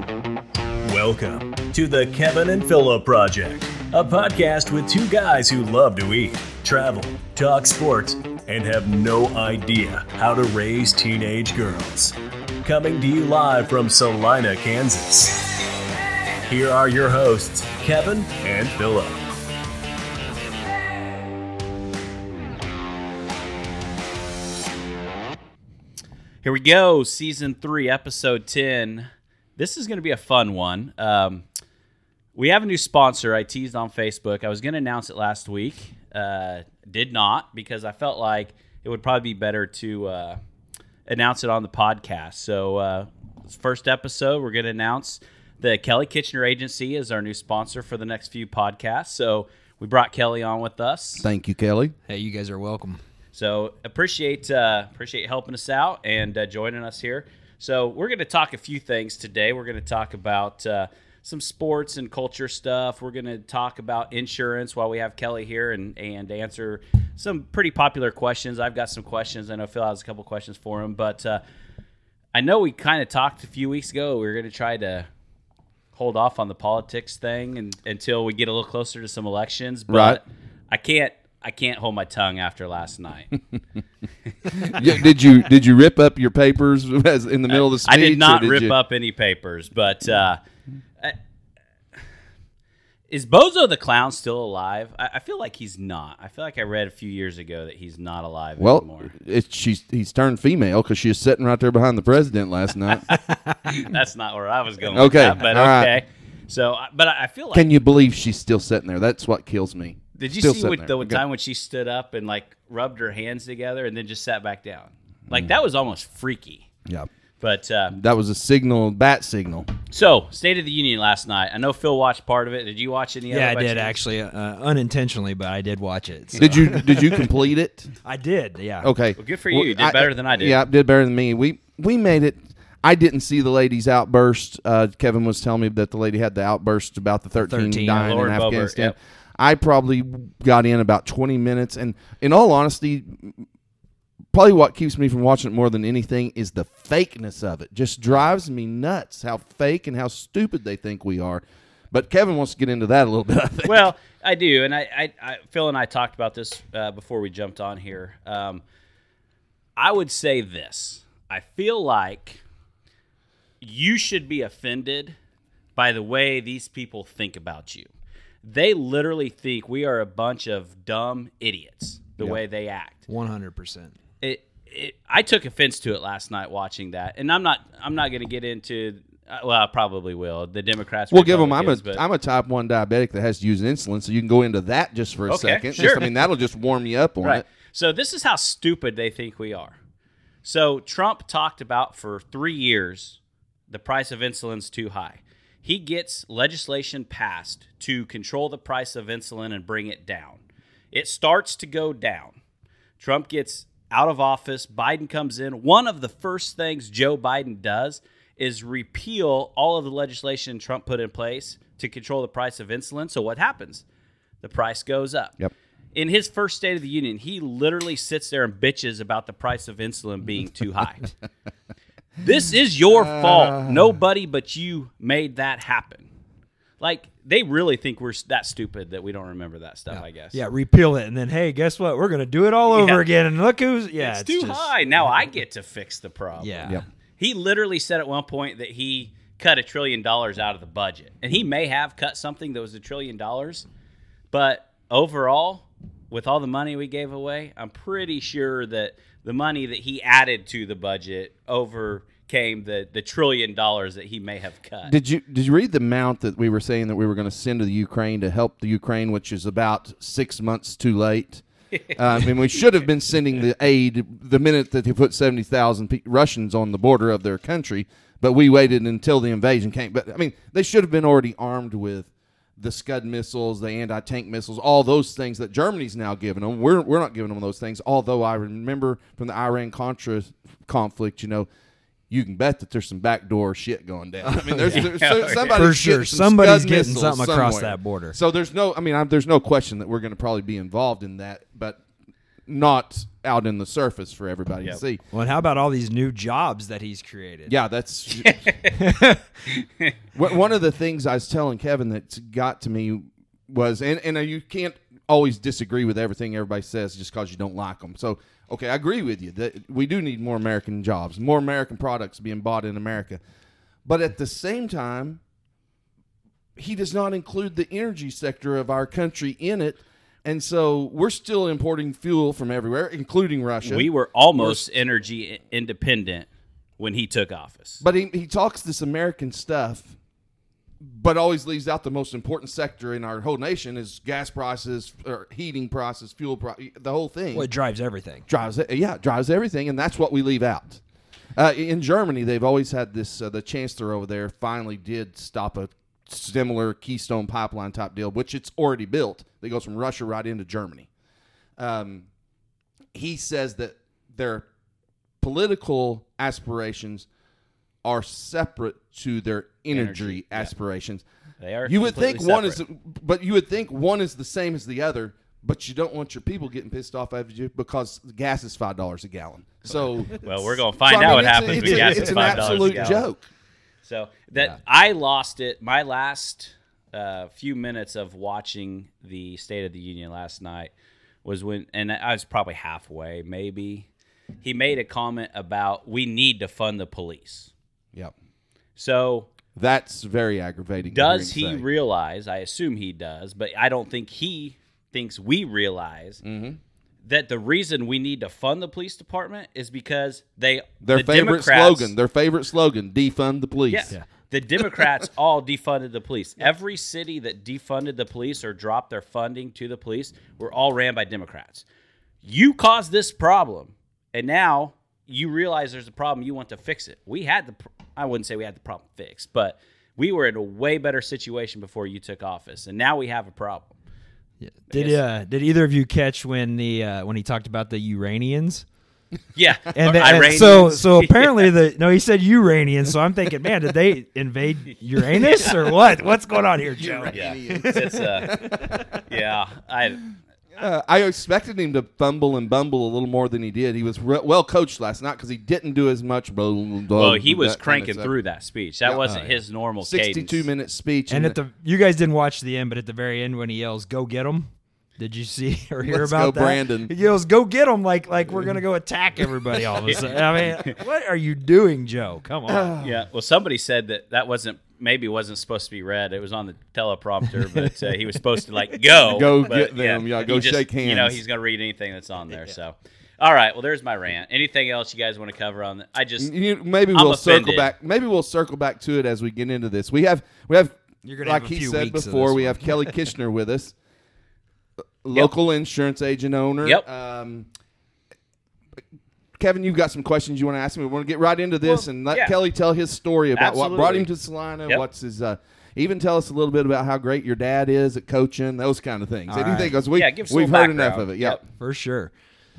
Welcome to the Kevin and Philip Project, a podcast with two guys who love to eat, travel, talk sports, and have no idea how to raise teenage girls. Coming to you live from Salina, Kansas. Here are your hosts, Kevin and Philip. Here we go, season three, episode 10. This is going to be a fun one. Um, we have a new sponsor. I teased on Facebook. I was going to announce it last week. Uh, did not because I felt like it would probably be better to uh, announce it on the podcast. So, uh, first episode, we're going to announce the Kelly Kitchener Agency is our new sponsor for the next few podcasts. So, we brought Kelly on with us. Thank you, Kelly. Hey, you guys are welcome. So appreciate uh, appreciate helping us out and uh, joining us here. So we're going to talk a few things today. We're going to talk about uh, some sports and culture stuff. We're going to talk about insurance while we have Kelly here and and answer some pretty popular questions. I've got some questions. I know Phil has a couple questions for him, but uh, I know we kind of talked a few weeks ago. We were going to try to hold off on the politics thing and, until we get a little closer to some elections, but Right. I can't. I can't hold my tongue after last night. Did you did you rip up your papers as in the middle of the speech? I did not rip you- up any papers, but uh, I- is Bozo the clown still alive? I, I feel like he's not. I feel like I read a few years ago that he's not alive Well, anymore. it's she's he's turned female because she was sitting right there behind the president last night. That's not where I was going. Okay, that, but all right. okay. So, but I I feel like. Can you believe she's still sitting there? That's what kills me. Did you Still see what, there. the Okay. time when she stood up and like rubbed her hands together and then just sat back down? Mm. Like that was almost freaky. Yeah, But uh, that was a signal, bat signal. so, State of the Union last night. I know Phil watched part of it. Did you watch any of it? Yeah, I did chance? actually, uh, unintentionally, but I did watch it. so- Did you did you complete it? I did. Yeah. Okay. Well, good for you. You did better than I did. Yeah, did better than me. We we made it. I didn't see the lady's outburst. Uh, Kevin was telling me that the lady had the outburst about the 13, 13, dying Lauren in Boebert, Afghanistan. yep. I probably got in about 20 minutes. And in all honesty, probably what keeps me from watching it more than anything is the fakeness of it. Just drives me nuts how fake and how stupid they think we are. But Kevin wants to get into that a little bit, I think. well, I do, and I, I, I Phil and I talked about this uh, before we jumped on here. Um, I would say this: I feel like you should be offended by the way these people think about you. They literally think we are a bunch of dumb idiots. The way they act. One hundred percent. It, it. I took offense to it last night watching that, and I'm not. I'm not going to get into. Uh, well, I probably will. The Democrats. We'll give them. I'm a Republicans, but- am a type one diabetic that has to use insulin, so you can go into that just for a Okay, second. sure. Just, I mean, that'll just warm you up on Right. it. So this is how stupid they think we are. So Trump talked about for three years the price of insulin's too high. He gets legislation passed to control the price of insulin and bring it down. It starts to go down. Trump gets out of office. Biden comes in. One of the first things Joe Biden does is repeal all of the legislation Trump put in place to control the price of insulin. So what happens? The price goes up. Yep. In his first State of the Union, he literally sits there and bitches about the price of insulin being too high. this is your ah. fault. Nobody but you made that happen. Like they really think we're that stupid that we don't remember that stuff. I guess. Yeah, repeal it, and then hey, guess what? We're gonna do it all over Yeah. again, and look who's yeah, it's, too just- high. Now I get to fix the problem. Yeah. Yep. He literally said at one point that he cut a trillion dollars out of the budget. And he may have cut something that was a trillion dollars, but overall, with all the money we gave away, I'm pretty sure that the money that he added to the budget overcame the, the trillion dollars that he may have cut. Did you did you read the amount that we were saying that we were going to send to the Ukraine to help the Ukraine, which is about six months too late? uh, I mean, we should have been sending the aid the minute that they put seventy thousand pe- Russians on the border of their country, but we waited until the invasion came. But I mean, they should have been already armed with the Scud missiles, the anti tank missiles, all those things that Germany's now giving them. We're we're not giving them those things. Although I remember from the Iran Contra conflict, you know. You can bet that there's some backdoor shit going down. I mean, there's, there's Yeah. somebody's For sure. getting some Somebody's Scud getting missiles something across somewhere. that border. So there's no, I mean, I'm, there's no question that we're going to probably be involved in that. But not out in the surface for everybody Yep. to see. Well, and how about all these new jobs that he's created? Yeah, that's One- one of the things I was telling Kevin that's got to me was, and and you can't always disagree with everything everybody says just because you don't like them. So, okay, I agree with you that we do need more American jobs, more American products being bought in America, but at the same time, he does not include the energy sector of our country in it. And so we're still importing fuel from everywhere, including Russia. We were almost energy independent when he took office. But he, he talks this American stuff, but always leaves out the most important sector in our whole nation is gas prices, or heating prices, fuel price, the whole thing. Well, it drives everything. drives it, yeah, drives everything, and that's what we leave out. Uh, in Germany, they've always had this. Uh, the chancellor over there finally did stop a similar Keystone Pipeline type deal, which it's already built. That goes from Russia right into Germany. Um, he says that their political aspirations are separate to their energy, Energy, yeah. aspirations. They are You would think completely one is, but you would think one is the same as the other. But you don't want your people getting pissed off at you because gas is five dollars a gallon. So, Well, we're gonna find so, I out mean, what it's a- happens it's a- gas It's an five dollars absolute a gallon. joke. So that I lost it. My last uh, few minutes of watching the State of the Union last night was when, and I was probably halfway, maybe. He made a comment about we need to fund the police. Yep, So that's very aggravating. does he say. realize? I assume he does, but I don't think he thinks we realize Mm-hmm. That the reason we need to fund the police department is because they their the favorite Democrats- slogan? Their favorite slogan: defund the police. Yeah. The Democrats all defunded the police. Every city that defunded the police or dropped their funding to the police were all ran by Democrats. You caused this problem, and now you realize there's a problem. You want to fix it. We had the, pr- I wouldn't say we had the problem fixed, but we were in a way better situation before you took office, and now we have a problem. Did uh, did either of you catch when the uh, when he talked about the Uranians? Yeah, And, the- and so so apparently the no he said Uranians. So I'm thinking, man, did they invade Uranus or what? What's going on here, Joe? yeah, it's uh, yeah. I Uh, I expected him to fumble and bumble a little more than he did. He was re- well coached last night because he didn't do as much. Blah, blah, blah, well, he that was kind of cranking through that speech. That Yeah. wasn't Oh, his normal sixty-two cadence. minute speech, And at the you guys didn't watch the end, but at the very end when he yells, "Go get him!" Did you see or hear Let's about go, that? Brandon. He yells, "Go get him!" Like like we're gonna go attack everybody all of a sudden. I mean, what are you doing, Joe? Come on. Yeah. Well, somebody said that that wasn't maybe wasn't supposed to be read. It was on the teleprompter, but uh, he was supposed to like go, Go but, get them. Yeah, he go just- shake You know, he's gonna read anything that's on there. So, all right. Well, there's my rant. Anything else you guys want to cover on that? I just You, maybe I'm we'll circle back. Maybe we'll circle back to it as we get into this. We have we have You're gonna like have a he few said weeks before. We have Kelly Kitchener with us, local insurance agent owner. Yep. Um, Kevin, you've got some questions you want to ask me. We want to get right into this Well, and let yeah. Kelly tell his story about what brought him to Absolutely. Salina. Yep. What's his? Uh, even tell us a little bit about how great your dad is at coaching. Those kind of things. All Anything? right. Because we, yeah, give us we've little heard enough of it. Yep. Yep. For sure.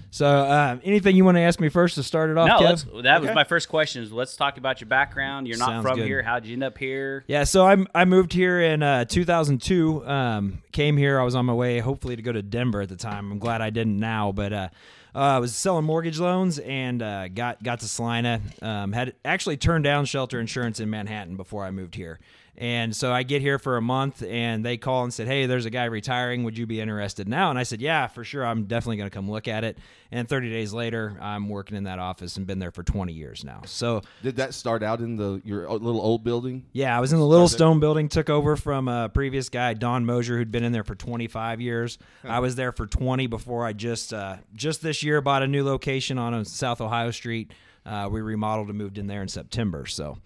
So, um, anything you want to ask me first to start it off, no. Kev? Let's, that was my first question. Is let's talk about your background. You're not Sounds from good. here. How'd you end up here? Yeah, so I I moved here in uh, 2002. Um, came here. I was on my way, hopefully, to go to Denver at the time. I'm glad I didn't now, but uh, uh, I was selling mortgage loans and uh, got got to Salina. Um, had actually turned down shelter insurance in Manhattan before I moved here. And so I get here for a month, and they call and said, "Hey, there's a guy retiring. Would you be interested now?" And I said, "Yeah, for sure. I'm definitely going to come look at it." And 30 days later, I'm working in that office and been there for 20 years now. So Did that start out in the your little old building? yeah, I was in the little stone building, took over from a previous guy, Don Mosier, who'd been in there for 25 years. I was there for 20 before I just uh, just this year bought a new location on uh, South Ohio Street. Uh, we remodeled and moved in there in September. So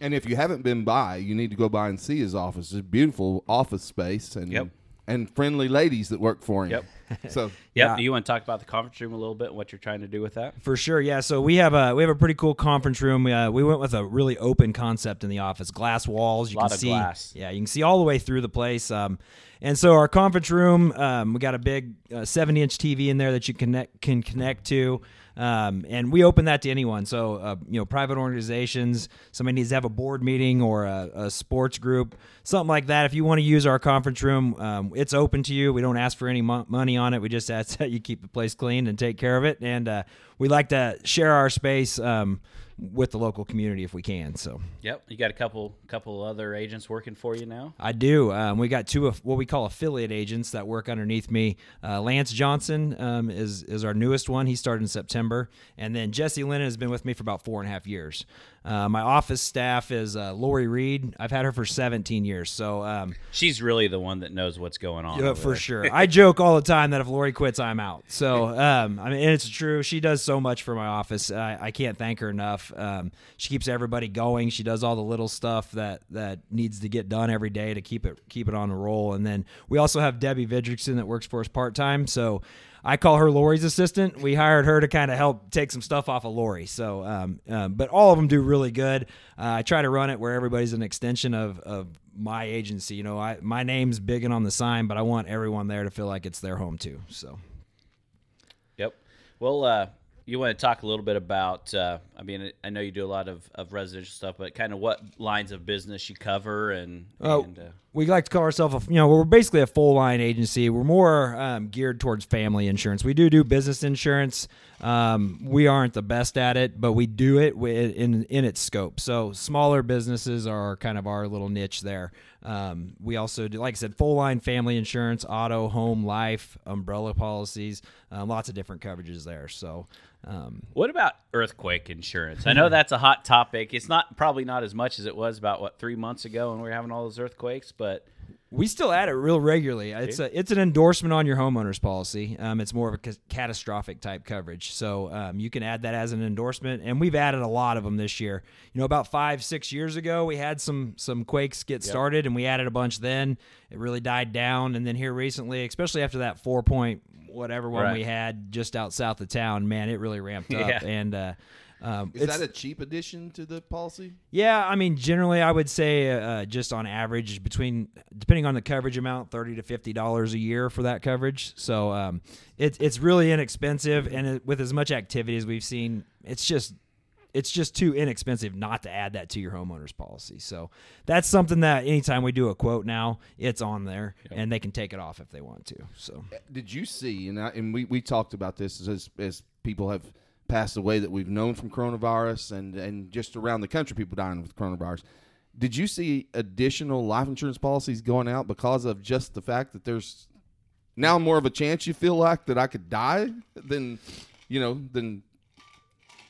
And if you haven't been by, you need to go by and see his office. It's a beautiful office space and Yep. and friendly ladies that work for him. Yep. So Yep. Yeah. Do you want to talk about the conference room a little bit? and What you're trying to do with that? For sure, yeah. So we have a we have a pretty cool conference room. Uh, we went with a really open concept in the office, glass walls. You Lot can of see, glass. yeah, you can see all the way through the place. Um, and so our conference room, um, we got a big uh, seventy inch TV in there that you connect can connect to. Um, and we open that to anyone. So, uh, you know, private organizations, somebody needs to have a board meeting or a, a sports group, something like that. If you want to use our conference room, um, it's open to you. We don't ask for any mo- money on it. We just ask that you keep the place clean and take care of it. And uh, we like to share our space. Um, with the local community if we can. So Yep, you got a couple couple other agents working for you now. I do. Um, we got two of what we call affiliate agents that work underneath me. Uh, Lance Johnson um, is is our newest one. He started in September, and then Jesse Lennon has been with me for about four and a half years. Uh, my office staff is uh, Lori Reed. I've had her for 17 years, so um, She's really the one that knows what's going on. yeah, for there. sure. I joke all the time that if Lori quits, I'm out. So, um, I mean, it's true. She does so much for my office. I, I can't thank her enough. Um, she keeps everybody going. She does all the little stuff that that needs to get done every day to keep it keep it on the roll. And then we also have Debbie Vidrickson that works for us part time. So. I call her Lori's assistant. We hired her to kind of help take some stuff off of Lori. So, um, um, but all of them do really good. Uh, I try to run it where everybody's an extension of, of my agency. You know, I my name's big and on the sign, but I want everyone there to feel like it's their home too. So Yep. Well, uh, you want to talk a little bit about? Uh, I mean, I know you do a lot of, of residential stuff, but kind of what lines of business you cover and. Oh. and uh, we like to call ourselves, a, you know, we're basically a full line agency. We're more um, geared towards family insurance. We do do business insurance. Um, we aren't the best at it, but we do it in in its scope. So smaller businesses are kind of our little niche there. Um, we also do, like I said, full line family insurance, auto, home, life, umbrella policies, um, lots of different coverages there. So. Um, What about earthquake insurance? I know that's a hot topic. It's not probably not as much as it was about what three months ago when we were having all those earthquakes, but We still add it real regularly. It's a it's an endorsement on your homeowner's policy. Um, it's more of a ca- catastrophic type coverage, so um, you can add that as an endorsement. And we've added a lot of them this year. You know, about five six years ago, we had some some quakes get started, and we added a bunch. Then it really died down, and then here recently, especially after that four point whatever one Right. we had just out south of town, man, it really ramped up. Yeah. And uh, um, Is that a cheap addition to the policy? yeah, I mean, generally, I would say uh, just on average, between depending on the coverage amount, thirty to fifty dollars a year for that coverage. So um, it's it's really inexpensive, and it, with as much activity as we've seen, it's just it's just too inexpensive not to add that to your homeowner's policy. So that's something that anytime we do a quote now, it's on there, and they can take it off if they want to. So Did you see? And I, and we, we talked about this as as people have passed away that we've known from coronavirus, and and just around the country, people dying with coronavirus. Did you see additional life insurance policies going out because of just the fact that there's now more of a chance you feel like that I could die than you know than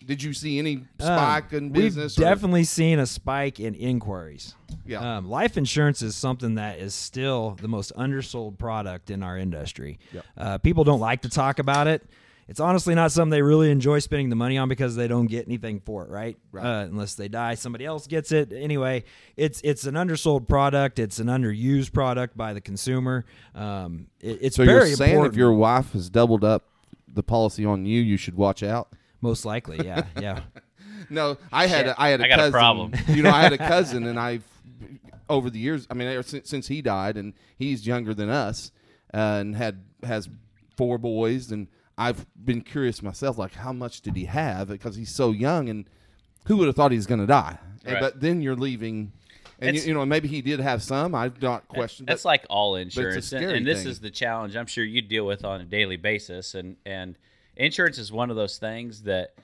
did you see any spike in Um, business? We've or- definitely seen a spike in inquiries. Yeah. Um, life insurance is something that is still the most undersold product in our industry. Yep. Uh, people don't like to talk about it. It's honestly not something they really enjoy spending the money on because they don't get anything for it, right? Right. Uh, unless they die, somebody else gets it. Anyway, it's it's an undersold product. It's an underused product by the consumer. Um, it- it's so very you're saying important. if your wife has doubled up the policy on you, you should watch out. most likely, yeah, yeah. No, I had Shit, a, I had a I got a cousin. problem. you know, I had a cousin, and I, over the years, I mean, since, since he died, and he's younger than us, uh, and had has four boys, and I've been curious myself, like how much did he have? Because he's so young, and who would have thought he's going to die? And, Right. but then you're leaving, and you, you know, maybe he did have some. I've not questioned. That's but like all insurance, and, and this thing. is the challenge I'm sure you deal with on a daily basis. And and insurance is one of those things that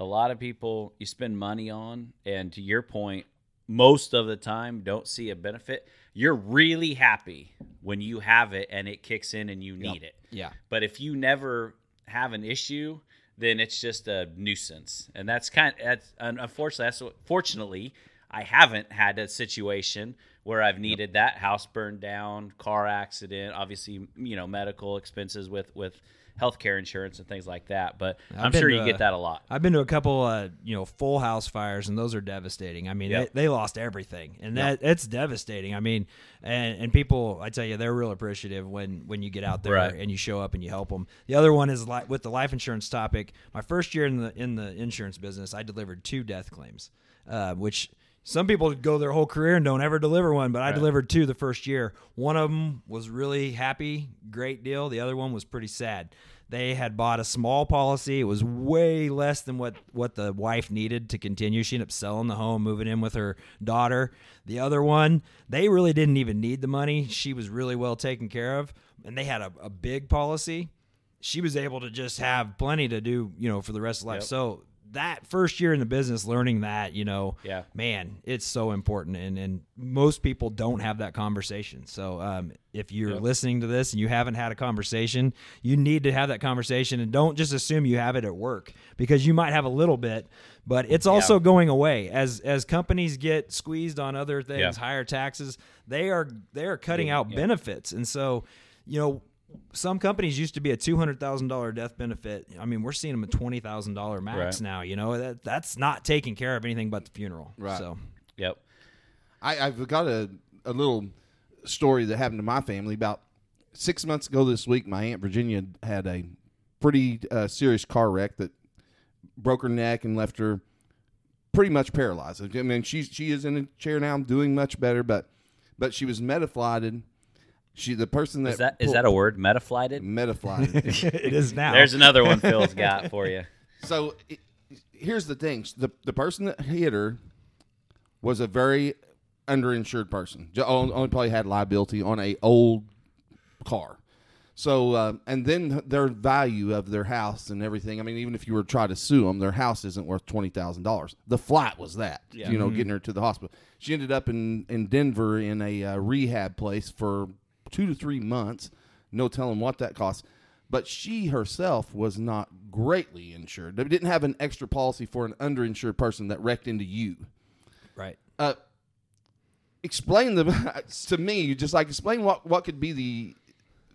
a lot of people you spend money on, and to your point, most of the time don't see a benefit. You're really happy when you have it and it kicks in and you need it. Yeah. But if you never have an issue, then it's just a nuisance, and that's kind. That's unfortunately, that's what, fortunately, I haven't had a situation where I've needed that house burned down, car accident, obviously, you know, medical expenses with with healthcare insurance and things like that. But I've I'm sure you a- get that a lot. I've been to a couple, uh, you know, full house fires, and those are devastating. I mean, Yep. they, they lost everything, and that it's devastating. I mean, and and people, I tell you, they're real appreciative when when you get out there Right. and you show up and you help them. The other one is like with the life insurance topic. My first year in the in the insurance business, I delivered two death claims, uh, which. Some people go their whole career and don't ever deliver one, but I delivered two the first year. One of them was really happy, great deal. The other one was pretty sad. They had bought a small policy. It was way less than what what the wife needed to continue. She ended up selling the home, moving in with her daughter. The other one, they really didn't even need the money. She was really well taken care of, and they had a, a big policy. She was able to just have plenty to do, you know, for the rest of life. Yep. So that first year in the business, learning that, you know, Yeah. man, it's so important, and and most people don't have that conversation. So um, if you're Yep. listening to this and you haven't had a conversation, you need to have that conversation, and don't just assume you have it at work because you might have a little bit, but it's also going away as as companies get squeezed on other things, Yeah. higher taxes. They are they are cutting out yeah. benefits, and so you know. Some companies used to be a two hundred thousand dollar death benefit. I mean, we're seeing them at twenty thousand dollar max Right. now. You know that that's not taking care of anything but the funeral. Right. So Yep. I, I've got a, a little story that happened to my family about six months ago this week. My aunt Virginia had a pretty uh, serious car wreck that broke her neck and left her pretty much paralyzed. I mean, she she is in a chair now, doing much better, but but she was metaflighted. She the person that Is that is that a word? Metaflighted? metaflighted? it is now. There's another one Phil's got for you. So it, here's the thing: the the person that hit her was a very underinsured person. Ju- Only probably had liability on a old car. So uh, and then their value of their house and everything. I mean, even if you were to try to sue them, their house isn't worth twenty thousand dollars. The flight was that. Yeah. You know, getting her to the hospital. She ended up in in Denver in a uh, rehab place for two to three months. No telling what that cost. But she herself was not greatly insured. They didn't have an extra policy for an underinsured person that wrecked into you right. uh, explain the to me just like explain what what could be the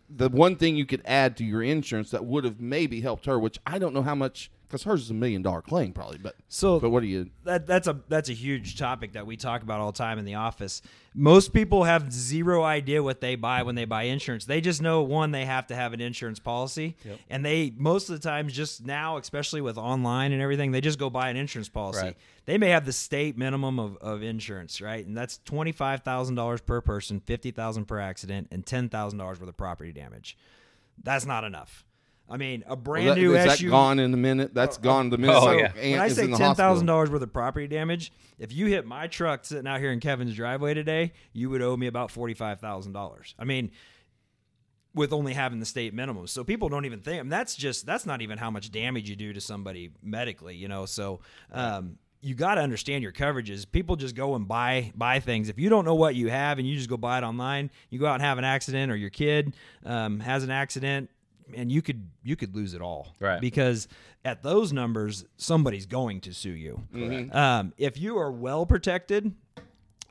the one thing you could add to your insurance that would have maybe helped her which i don't know how much because hers is a million dollar claim probably but So but what do you that that's a that's a huge topic that we talk about all the time in the office. Most people have zero idea what they buy when they buy insurance. They just know one they have to have an insurance policy, and they most of the times just now, especially with online and everything, they just go buy an insurance policy. Right. They may have the state minimum of, of insurance, right, and that's twenty five thousand dollars per person, fifty thousand per accident, and ten thousand dollars worth of property damage. That's not enough. I mean, a brand Well, that- new is that SUV gone in a minute that's gone in the minute oh, so yeah. aunt when I say ten thousand dollars worth of property damage, if you hit my truck sitting out here in Kevin's driveway today, you would owe me about forty five thousand dollars. I mean, with only having the state minimum, so people don't even think. I mean, that's just that's not even how much damage you do to somebody medically, you know. So. Um, you got to understand your coverages. People just go and buy buy things. If you don't know what you have and you just go buy it online, you go out and have an accident, or your kid um, has an accident, and you could you could lose it all. Right. because at those numbers somebody's going to sue you. Um, if you are well protected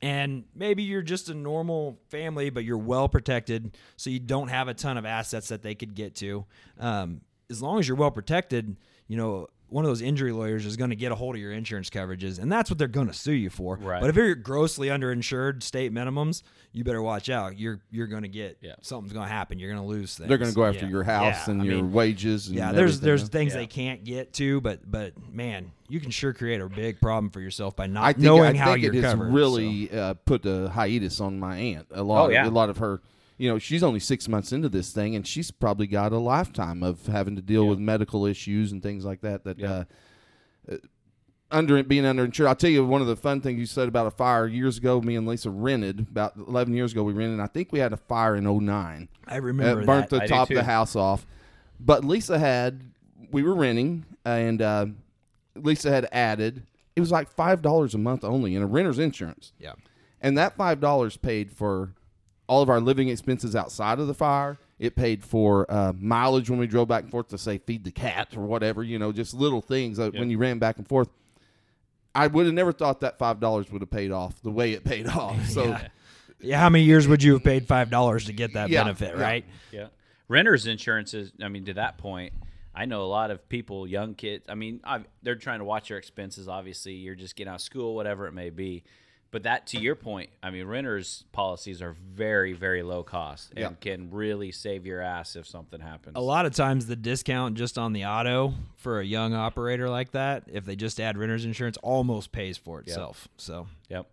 and maybe you're just a normal family but you're well protected so you don't have a ton of assets that they could get to um, as long as you're well protected you know one of those injury lawyers is going to get a hold of your insurance coverages and that's what they're going to sue you for Right. but if you're grossly underinsured state minimums you better watch out you're you're going to get Yeah. something's going to happen you're going to lose things they're going to go after Yeah. your house Yeah, and I your mean, wages and yeah, there's everything. there's things Yeah. they can't get to, but but man, you can sure create a big problem for yourself by not I think, knowing I how think you're it has covered. really uh, put a hiatus on my aunt. A lot, Oh, yeah. a lot of her. You know, she's only six months into this thing, and she's probably got a lifetime of having to deal with medical issues and things like that. That uh, uh, under being underinsured. I'll tell you one of the fun things you said about a fire years ago. Me and Lisa rented about eleven years ago. We rented. and I think we had a fire in 09 I remember it burnt that. the I top of the house off. But Lisa had, we were renting, and uh, Lisa had added, it was like $5 a month only in a renter's insurance. yeah, And that $5 paid for all of our living expenses outside of the fire. It paid for uh, mileage when we drove back and forth to, say, feed the cat or whatever, you know, just little things that when you ran back and forth. I would have never thought that $5 would have paid off the way it paid off. So, yeah. yeah. How many years would you have paid five dollars to get that Yeah, benefit? yeah. Right? Yeah. Renters insurance is, I mean, to that point, I know a lot of people, young kids, I mean, i they're trying to watch their expenses. Obviously, you're just getting out of school, whatever it may be. But that, to your point, I mean, renters policies are very, very low cost and Yeah. can really save your ass if something happens. A lot of times, the discount just on the auto for a young operator like that, if they just add renter's insurance, almost pays for itself. So Yep.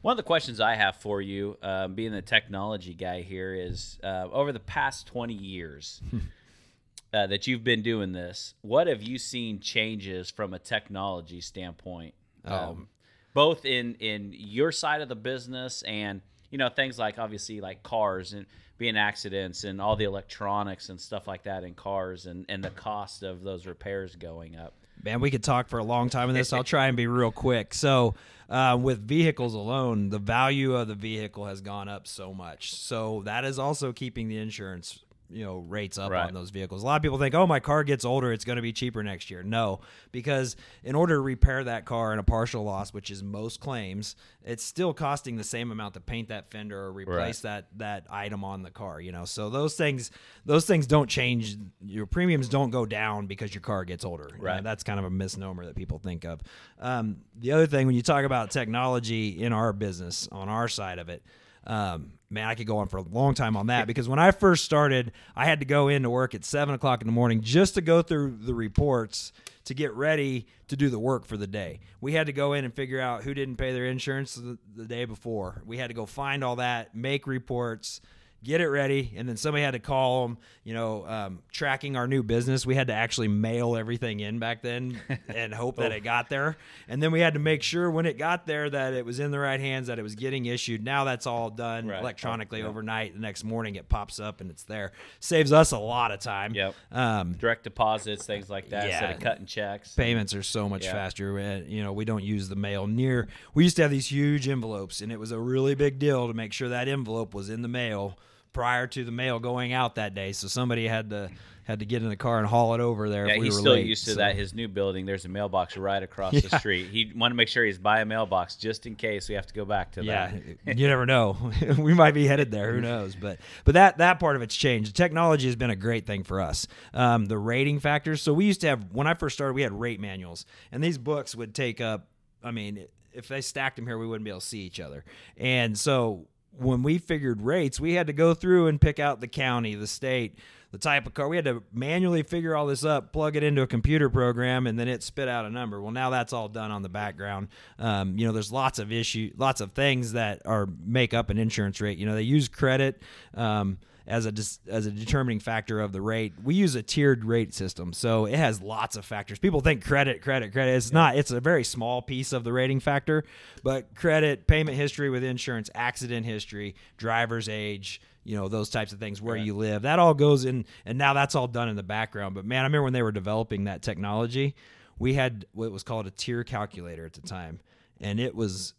One of the questions I have for you, um, being the technology guy here, is uh, over the past 20 years, uh, that you've been doing this, what have you seen changes from a technology standpoint? Um, both in in your side of the business and you know things like obviously like cars and being accidents and all the electronics and stuff like that in cars and and the cost of those repairs going up. Man, we could talk for a long time on this. I'll try and be real quick. So, uh, with vehicles alone, the value of the vehicle has gone up so much. So that is also keeping the insurance you know rates up Right. on those vehicles. A lot of people think, "Oh, my car gets older, it's going to be cheaper next year." No, because in order to repair that car in a partial loss, which is most claims, it's still costing the same amount to paint that fender or replace that that item on the car, you know. So those things those things don't change. Your premiums don't go down because your car gets older. You know, Right. that's kind of a misnomer that people think of. Um, the other thing when you talk about technology in our business on our side of it, um, man, I could go on for a long time on that because when I first started, I had to go into work at seven o'clock in the morning just to go through the reports to get ready to do the work for the day. We had to go in and figure out who didn't pay their insurance the, the day before. We had to go find all that, make reports get it ready and then somebody had to call them you know um, tracking our new business we had to actually mail everything in back then and hope that it got there and then we had to make sure when it got there that it was in the right hands that it was getting issued now that's all done Right. electronically overnight the next morning it pops up and it's there saves us a lot of time Yep. um, Direct deposits, things like that, instead Yeah. of cutting checks. payments are so much Yeah. faster. You know, we don't use the mail near. We used to have these huge envelopes, and it was a really big deal to make sure that envelope was in the mail prior to the mail going out that day. So somebody had to had to get in the car and haul it over there. Yeah, if we he's still late. used to So- that. His new building, there's a mailbox right across the street. He wanted to make sure he's by a mailbox just in case we have to go back to Yeah, that. you never know. we might be headed there. Who knows? But but that that part of it's changed. Technology has been a great thing for us. Um, the rating factors. So we used to have when I first started, we had rate manuals, and these books would take up. I mean, if they stacked them here, we wouldn't be able to see each other. And so when we figured rates, we had to go through and pick out the county, the state, the type of car. We had to manually figure all this up, plug it into a computer program, and then it spit out a number. Well, now that's all done on the background. Um, you know, there's lots of issue, lots of things that are make up an insurance rate. You know, they use credit. Um, as a as a determining factor of the rate. We use a tiered rate system, so it has lots of factors. People think credit, credit, credit. It's not. It's a very small piece of the rating factor, but credit, payment history with insurance, accident history, driver's age, you know those types of things, where you live, that all goes in, and now that's all done in the background. But man, I remember when they were developing that technology, we had what was called a tier calculator at the time, and it was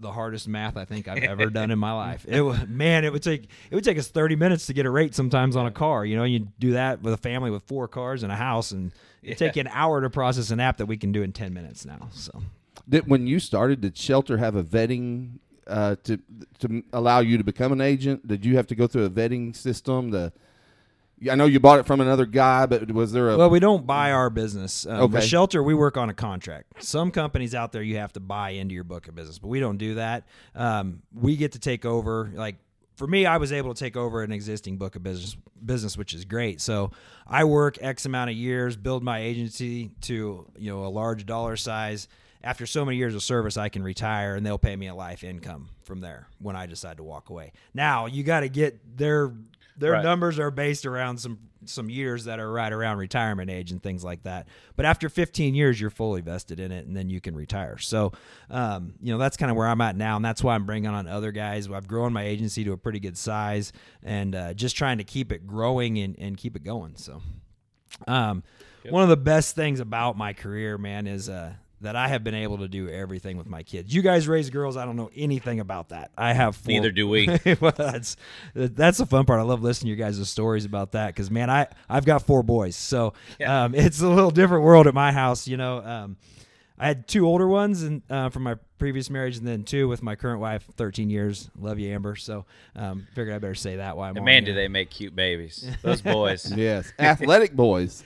the hardest math I think I've ever done in my life. It was man, it would take it would take us 30 minutes to get a rate sometimes on a car. You know, you do that with a family with four cars and a house and it take an hour to process an app that we can do in 10 minutes now. So Did, when you started, did Shelter have a vetting uh, to to allow you to become an agent? Did you have to go through a vetting system? The I know you bought it from another guy, but was there a Well, we don't buy our business. Um, Okay. With Shelter, we work on a contract. Some companies out there, you have to buy into your book of business, but we don't do that. Um, we get to take over. Like for me, I was able to take over an existing book of business, business, which is great. So I work X amount of years, build my agency to you know a large dollar size. After so many years of service, I can retire, and they'll pay me a life income from there when I decide to walk away. Now you got to get their their Right. numbers are based around some some years that are right around retirement age and things like that. But after 15 years, you're fully vested in it, and then you can retire. So, um, you know, that's kind of where I'm at now, and that's why I'm bringing on other guys. I've grown my agency to a pretty good size, and uh, just trying to keep it growing and, and keep it going. So, um, one of the best things about my career, man, is uh, that I have been able to do everything with my kids. You guys raise girls. I don't know anything about that. I have four, Neither do we. well, that's that's the fun part. I love listening to your guys' stories about that because man, I I've got four boys, so Yeah. um, it's a little different world at my house. You know, um, I had two older ones and uh, from my previous marriage, and then two with my current wife, thirteen years. Love you, Amber. So um, figured I better say that while I'm And man, here. do they make cute babies. Those boys. yes athletic boys?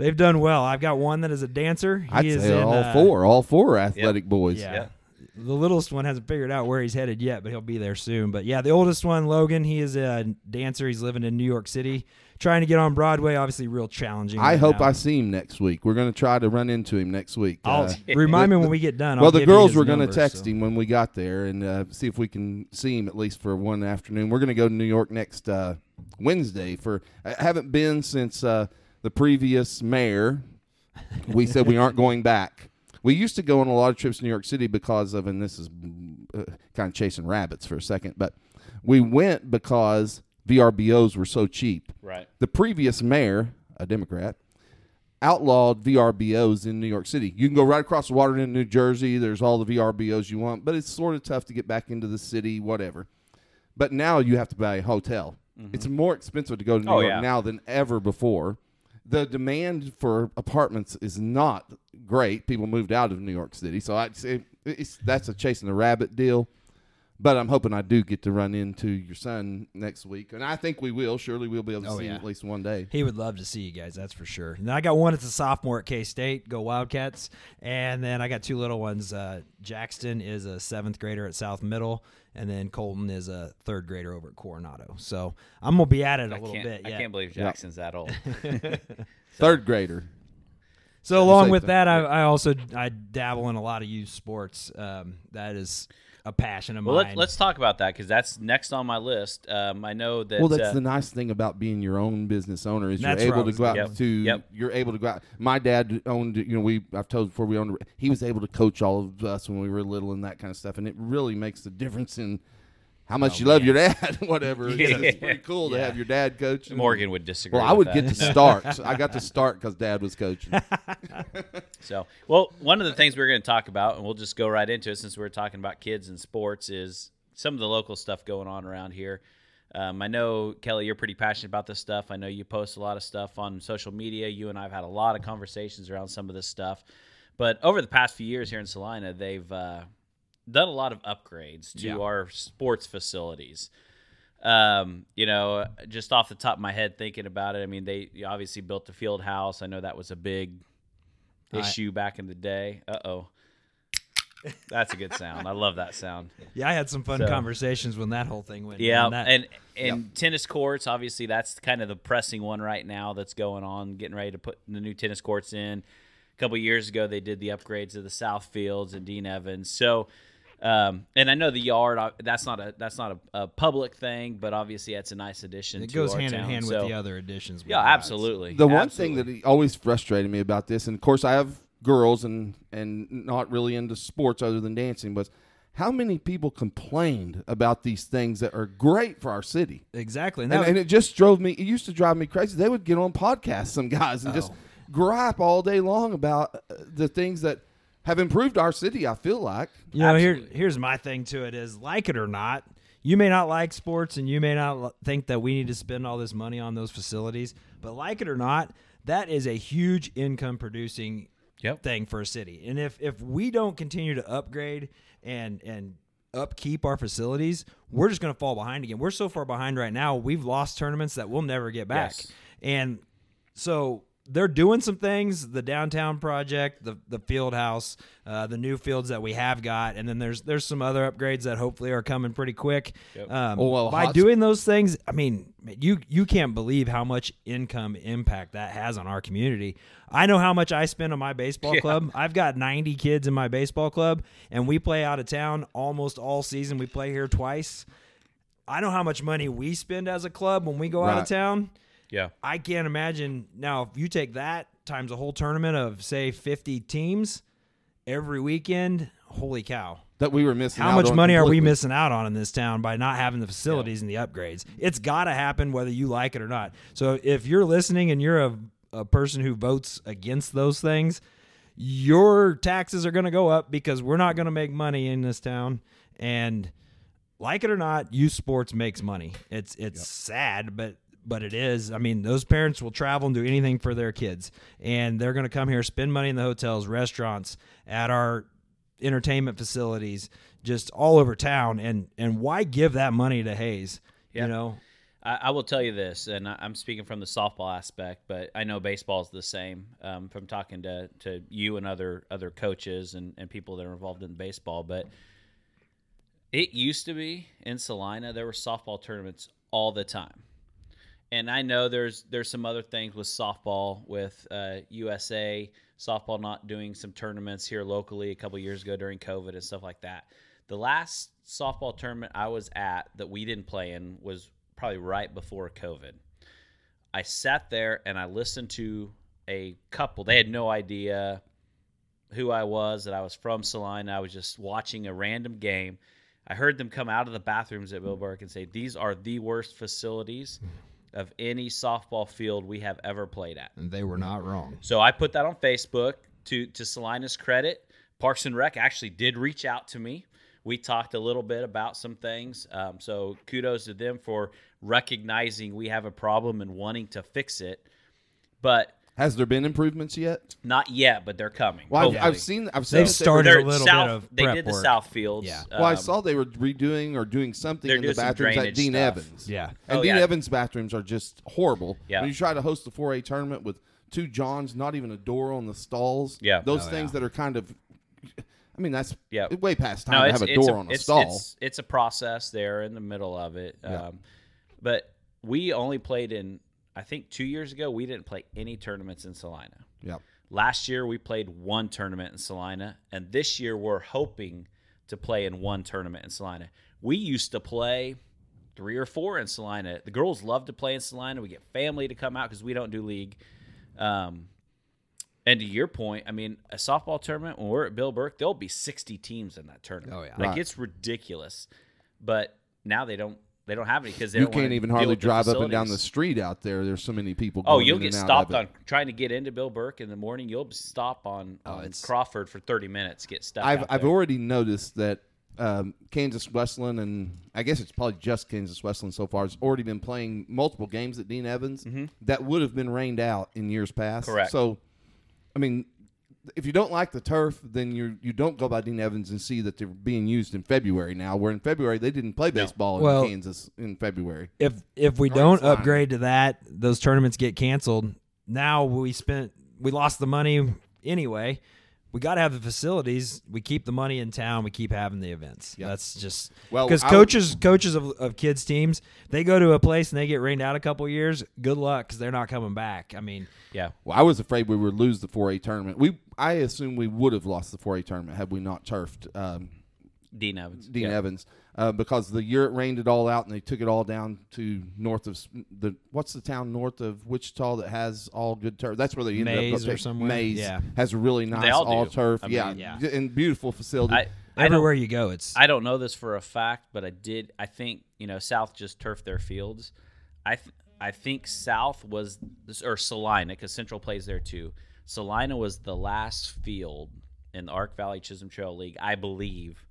They've done well. I've got one that is a dancer. He I'd is say in, all uh, four, all four are athletic boys. Yeah. Yeah. The littlest one hasn't figured out where he's headed yet, but he'll be there soon. But yeah, the oldest one, Logan, he is a dancer. He's living in New York City, trying to get on Broadway. Obviously, real challenging. I right hope now. I see him next week. We're going to try to run into him next week. I'll Uh, remind me the- when we get done. well, I'll the girls were going to text so. him when we got there and uh, see if we can see him at least for one afternoon. We're going to go to New York next uh, Wednesday for. I haven't been since uh, the previous mayor, we said we aren't going back. We used to go on a lot of trips to New York City because of, and this is uh, kind of chasing rabbits for a second, but we went because VRBOs were so cheap. Right. The previous mayor, a Democrat, outlawed VRBOs in New York City. You can go right across the water in New Jersey. There's all the VRBOs you want, but it's sort of tough to get back into the city, whatever. But now you have to buy a hotel. It's more expensive to go to New Oh, York yeah. now than ever before. The demand for apartments is not great. People moved out of New York City, so I'd say it's, that's a chasing the rabbit deal. But I'm hoping I do get to run into your son next week, and I think we will. Surely we'll be able to Oh, see him at least one day. He would love to see you guys, that's for sure. And I got one as a sophomore at K State, go Wildcats. And then I got two little ones. Uh, Jackson is a seventh grader at South Middle, and then Colton is a third grader over at Coronado. So I'm gonna be at it a I little can't, bit. I yeah. can't believe Jackson's that old. Third grader. So along with thing. that, I, I also I dabble in a lot of youth sports. Um, that is a passion of well, mine. let, let's talk about that because that's next on my list. Um, I know that. Well, that's uh, the nice thing about being your own business owner is you're That's where I able to go out going. to. Yep. You're able to go out. My dad owned. You know, we I've told before we owned. He was able to coach all of us when we were little and that kind of stuff, and it really makes the difference in how much you love your dad. Whatever. It's, Yeah. it's pretty cool to have your dad coach. Morgan would disagree. Well, I would that. get to start. I got to start because dad was coaching. So, well, one of the things we're going to talk about, and we'll just go right into it since we're talking about kids and sports, is some of the local stuff going on around here. Um, I know Kelly, you're pretty passionate about this stuff. I know you post a lot of stuff on social media. You and I have had a lot of conversations around some of this stuff. But over the past few years here in Salina, they've uh, done a lot of upgrades to Yeah. our sports facilities. Um, you know, just off the top of my head, thinking about it, I mean, they obviously built the field house. I know that was a big issue back in the day. Uh oh. That's a good sound. I love that sound. yeah, I had some fun So- conversations when that whole thing went. Yeah, down. That- and and tennis courts, obviously, that's kind of the pressing one right now that's going on. Getting ready to put the new tennis courts in. A couple years ago, they did the upgrades of the South Fields and Dean Evans. So, um, and I know the yard. uh, That's not a that's not a, a public thing, but obviously, that's a nice addition. it to goes our hand in hand So- with the other additions. Yeah, got. absolutely. The one Absolutely. thing that always frustrated me about this, and of course I have girls and and not really into sports other than dancing, was how many people complained about these things that are great for our city. Exactly, and, And, that, and it just drove me. It used to drive me crazy. They would get on podcasts, some guys, and just gripe all day long about uh, the things that have improved our city. I feel like. You know, here here's my thing to it is like it or not, you may not like sports and you may not think that we need to spend all this money on those facilities, but like it or not, that is a huge income producing Yep. thing for a city. And if if we don't continue to upgrade and and upkeep our facilities, we're just going to fall behind again. We're so far behind right now. We've lost tournaments that we'll never get back. Yes. And so they're doing some things the downtown project the the field house uh, the new fields that we have got and then there's there's some other upgrades that hopefully are coming pretty quick. Um, Oh, well, by hot- doing those things i mean you you can't believe how much income impact that has on our community. I know how much i spend on my baseball Yeah. club. I've got 90 kids in my baseball club and we play out of town almost all season. We play here twice. I know how much money we spend as a club when we go out of town Yeah. I can't imagine now if you take that times a whole tournament of say 50 teams every weekend, holy cow. That we were missing. How out much on money are we missing out on in this town by not having the facilities and the upgrades? It's got to happen whether you like it or not. So if you're listening and you're a, a person who votes against those things, your taxes are going to go up because we're not going to make money in this town and like it or not, youth sports makes money. It's it's sad, but but it is. I mean, those parents will travel and do anything for their kids, and they're going to come here, spend money in the hotels, restaurants, at our entertainment facilities, just all over town. And and why give that money to Hays? Yeah. You know, I, I will tell you this, and I- I'm speaking from the softball aspect, but I know baseball is the same. Um, from talking to, to you and other other coaches and, and people that are involved in baseball, but it used to be in Salina there were softball tournaments all the time, and I know there's there's some other things with softball with uh, USA softball not doing some tournaments here locally a couple years ago during COVID and stuff like that. The last softball tournament I was at that we didn't play in was probably right before COVID. I sat there and I listened to a couple. They had no idea who I was, that I was from Salina. I was just watching a random game. I heard them come out of the bathrooms at Bill Burke and say, These are the worst facilities of any softball field we have ever played at. And they were not wrong. So I put that on Facebook to to Salina's credit. Parks and Rec actually did reach out to me. We talked a little bit about some things. Um, so kudos to them for recognizing we have a problem and wanting to fix it. But Has there been improvements yet? not yet, but they're coming. Well, I've. I've seen. I've seen. They've that they started were- a little south, bit of they prep did the work. south fields. Yeah. Well, I Um, saw they were redoing or doing something in the bathrooms at Dean stuff. Evans. Yeah. And Oh, Dean yeah. Evans' bathrooms are just horrible. Yeah. When you try to host the 4A tournament with two Johns, not even a door on the stalls. Yeah. Those Oh, things yeah. that are kind of. I mean, that's Yeah. way past time no, to have a it's door on a it's, stall. It's, it's a process there in the middle of it. Yeah. Um, but we only played in, I think two years ago, we didn't play any tournaments in Salina. yeah. Last year, we played one tournament in Salina, and this year, we're hoping to play in one tournament in Salina. We used to play three or four in Salina. The girls love to play in Salina. We get family to come out because we don't do league. Um, and to your point, I mean, a softball tournament when we're at Bill Burke, there'll be sixty teams in that tournament. Oh, yeah. like Right. it's ridiculous. But now they don't they don't have any because You can't even hardly drive up and down the street out there. There's so many people. Oh, you'll get stopped on trying to get into Bill Burke in the morning. You'll stop on, on Crawford for thirty minutes. Get stuck. I've I've already noticed that um, Kansas Wesleyan and I guess it's probably just Kansas Wesleyan so far has already been playing multiple games at Dean Evans that would have been rained out in years past. Mm-hmm. Correct. So, I mean, if you don't like the turf, then you you don't go by Dean Evans and see that they're being used in February now. Where in February they didn't play baseball in Well- Kansas in February. if if we Or don't it's upgrade to that, those tournaments get canceled. Now we spent we lost the money anyway. We got to have the facilities. We keep the money in town. We keep having the events. That's just Well, because I would- coaches coaches of, of kids teams they go to a place and they get rained out a couple years. Good luck because they're not coming back. I mean, yeah. Well, I was afraid we would lose the 4A tournament. We I assume we would have lost the 4A tournament had we not turfed um, Dean Evans. Dean yeah. Evans uh, because the year it rained it all out and they took it all down to north of the what's the town north of Wichita that has all good turf. That's where they ended Maize up. or pick- somewhere? Maize Yeah. has a really nice all do. all turf. I Yeah, mean- Yeah. and beautiful facility. I, I don't, everywhere you go, it's I don't know this for a fact, but I did. I think you know South just turfed their fields. I th- I think South was or Salina because Central plays there too. Salina was the last field in the Ark Valley Chisholm Trail League, I believe,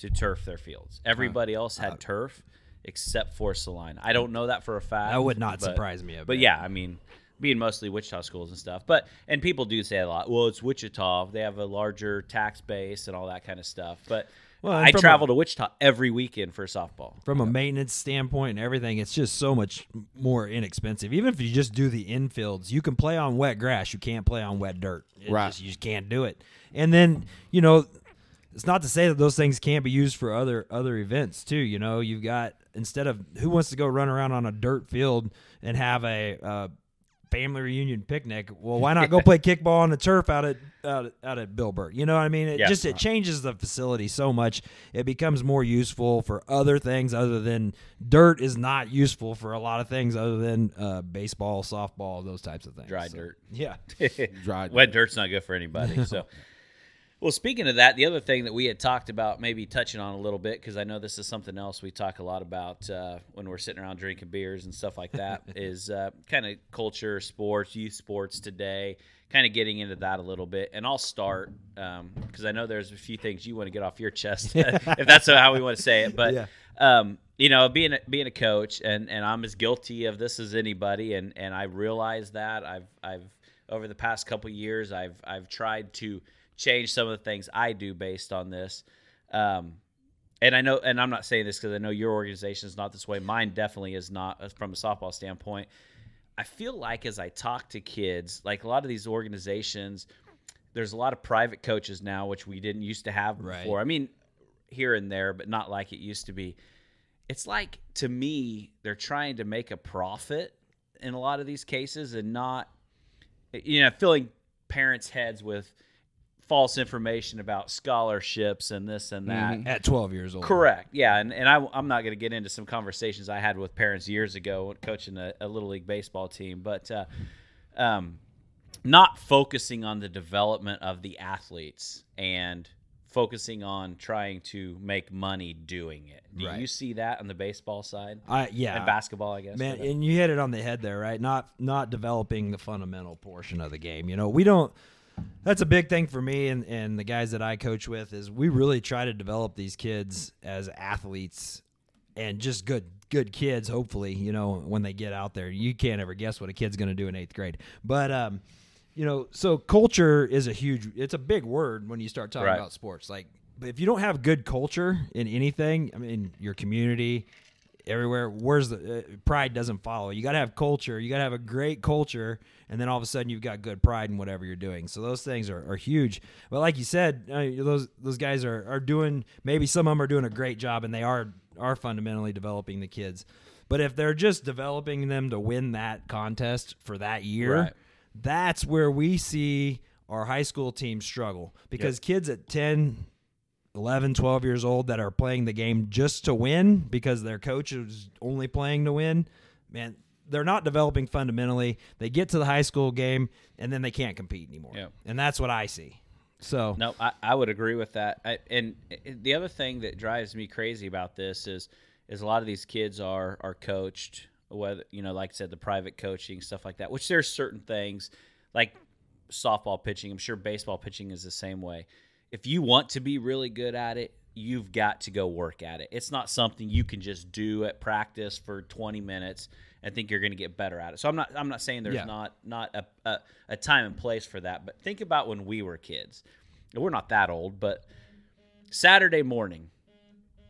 to turf their fields. Everybody else had uh, turf except for Saline. I don't know that for a fact. That would not but- surprise me But yeah, I mean, being mostly Wichita schools and stuff. But and people do say a lot. Well, it's Wichita. They have a larger tax base and all that kind of stuff. But Well, I from a- travel to Wichita every weekend for softball. from a maintenance standpoint and everything, it's just so much more inexpensive. Even if you just do the infields, you can play on wet grass. You can't play on wet dirt. It Right. just- you just can't do it. And then you know, it's not to say that those things can't be used for other other events too. You know, you've got instead of who wants to go run around on a dirt field and have a. Uh, Family reunion picnic. Well, why not go play kickball on the turf out at out, at- out at Bill Burke? You know what I mean? It Yeah. just it changes the facility so much. It becomes more useful for other things other than dirt is not useful for a lot of things other than uh, baseball, softball, those types of things. Dry So, dirt. Yeah. Dry Wet dirt's not good for anybody. So, well, speaking of that, the other thing that we had talked about, maybe touching on a little bit, because I know this is something else we talk a lot about uh, when we're sitting around drinking beers and stuff like that, is uh, kind of culture, sports, youth sports today. Kind of getting into that a little bit, and I'll start because I know there's a few things you want to get off your chest, if that's how we want to say it. But Yeah. um, you know, being a, being a coach, and, and I'm as guilty of this as anybody, and, and I realize that I've I've over the past couple years I've I've tried to change some of the things I do based on this. Um, and I know, and I'm not saying this because I know your organization is not this way. Mine definitely is not uh, from a softball standpoint. I feel like as I talk to kids, like a lot of these organizations, there's a lot of private coaches now, which we didn't used to have Right. before. I mean, here and there, but not like it used to be. It's like to me, they're trying to make a profit in a lot of these cases and not, you know, filling parents' heads with false information about scholarships and this and that. At 12 years old. Correct. Yeah, and, and I, I'm not going to get into some conversations I had with parents years ago coaching a, a little league baseball team, but uh, um, not focusing on the development of the athletes and focusing on trying to make money doing it. Do Right. you see that on the baseball side I yeah. and basketball? I guess. Man, and you hit it on the head there, right? Not not developing the fundamental portion of the game. You know, we don't. That's a big thing for me and, and the guys that I coach with is we really try to develop these kids as athletes and just good good kids. Hopefully, you know when they get out there, you can't ever guess what a kid's going to do in eighth grade. But um, you know, so culture is a huge. It's a big word when you start talking Right. about sports. Like, but if you don't have good culture in anything, I mean, your community, everywhere. Where's the uh, pride doesn't follow. You got to have culture. You got to have a great culture and then all of a sudden you've got good pride in whatever you're doing. So those things are, are huge. But like you said uh, those those guys are, are doing maybe some of them are doing a great job and they are are fundamentally developing the kids. But if they're just developing them to win that contest for that year Right. that's where we see our high school teams struggle. Because kids at 10 11, 12 years old that are playing the game just to win because their coach is only playing to win, man, they're not developing fundamentally. They get to the high school game and then they can't compete anymore. Yeah. And that's what I see. So, No, I, I would agree with that. I, and the other thing that drives me crazy about this is is a lot of these kids are are coached, whether you know, like I said, the private coaching stuff like that. Which there's certain things like softball pitching. I'm sure baseball pitching is the same way. If you want to be really good at it, you've got to go work at it. It's not something you can just do at practice for 20 minutes and think you're going to get better at it. So I'm not I'm not saying there's Yeah. not not a, a a time and place for that, but think about when we were kids. We're not that old, but Saturday morning.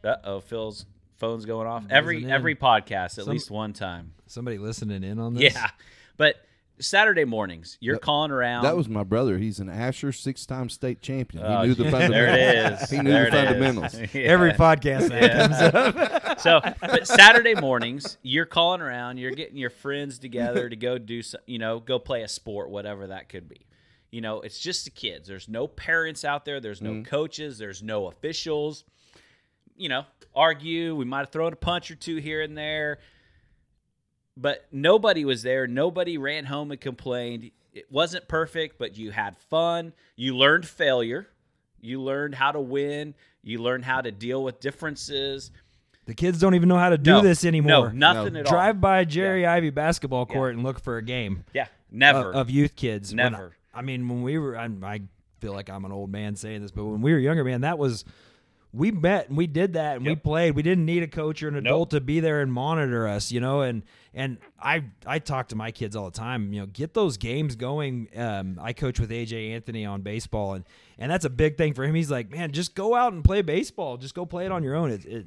Uh oh, Phil's phone's going off. Every every podcast at Some- least one time. somebody listening in on this? Yeah. But Saturday mornings, you're calling around. That was my brother. He's an Asher six-time state champion. Oh, he knew the fundamentals. there fundamentals. it is. He knew There the fundamentals. Yeah. Every podcast that comes up. so but saturday mornings you're calling around you're getting your friends together to go do some, you know go play a sport whatever that could be you know it's just the kids there's no parents out there there's no mm-hmm. coaches there's no officials you know argue we might have thrown a punch or two here and there but nobody was there nobody ran home and complained it wasn't perfect but you had fun you learned failure you learned how to win you learned how to deal with differences The kids don't even know how to do no, this anymore. No, nothing at all. Drive by Jerry Ivey basketball court and look for a game. Yeah, uh, never. of, of youth kids. Never. I, I mean, when we were, I, I feel like I'm an old man saying this, but when we were younger, man, that was we met and we did that and we played. We didn't need a coach or an adult to be there and monitor us, you know. And and I I talk to my kids all the time. You know, get those games going. Um, I coach with AJ Anthony on baseball, and and that's a big thing for him. He's like, man, just go out and play baseball. Just go play it on your own. It, it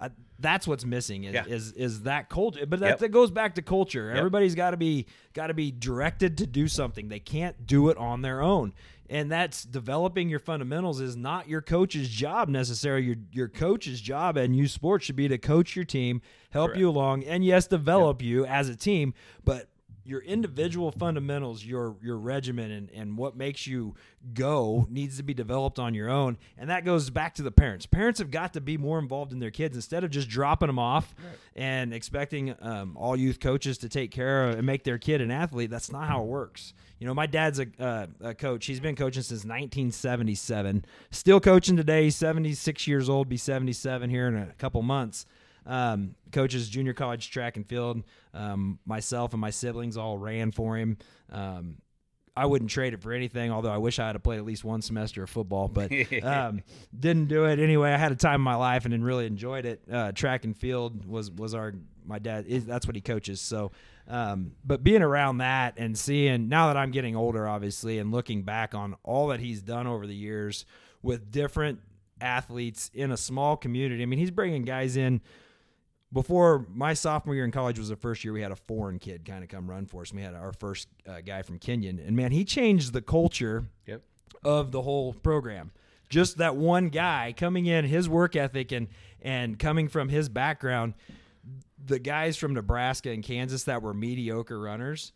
I, that's what's missing is, Yeah. is is that culture. But that, Yep. that goes back to culture. Everybody's got to be got to be directed to do something. They can't do it on their own. And that's developing your fundamentals is not your coach's job necessarily. Your your coach's job and you sports should be to coach your team, help you along, and yes, develop you as a team. But your individual fundamentals, your your regimen, and, and what makes you go needs to be developed on your own. And that goes back to the parents. Parents have got to be more involved in their kids instead of just dropping them off and expecting um, all youth coaches to take care of and make their kid an athlete. That's not how it works. You know, my dad's a, uh, a coach. He's been coaching since 1977. Still coaching today. He's 76 years old. Be 77 here in a couple months um, coaches junior college track and field. Um, myself and my siblings all ran for him. Um, I wouldn't trade it for anything, although I wish I had played at least one semester of football, but um, didn't do it anyway. I had a time in my life and then really enjoyed it. Uh, track and field was was our my dad. Is, that's what he coaches. So, um, but being around that and seeing now that I'm getting older, obviously, and looking back on all that he's done over the years with different athletes in a small community. I mean, he's bringing guys in before my sophomore year in college was the first year we had a foreign kid kind of come run for us. And we had our first uh, guy from Kenyon, and man, he changed the culture Yep. of the whole program. Just that one guy coming in, his work ethic and and coming from his background, the guys from Nebraska and Kansas that were mediocre runners,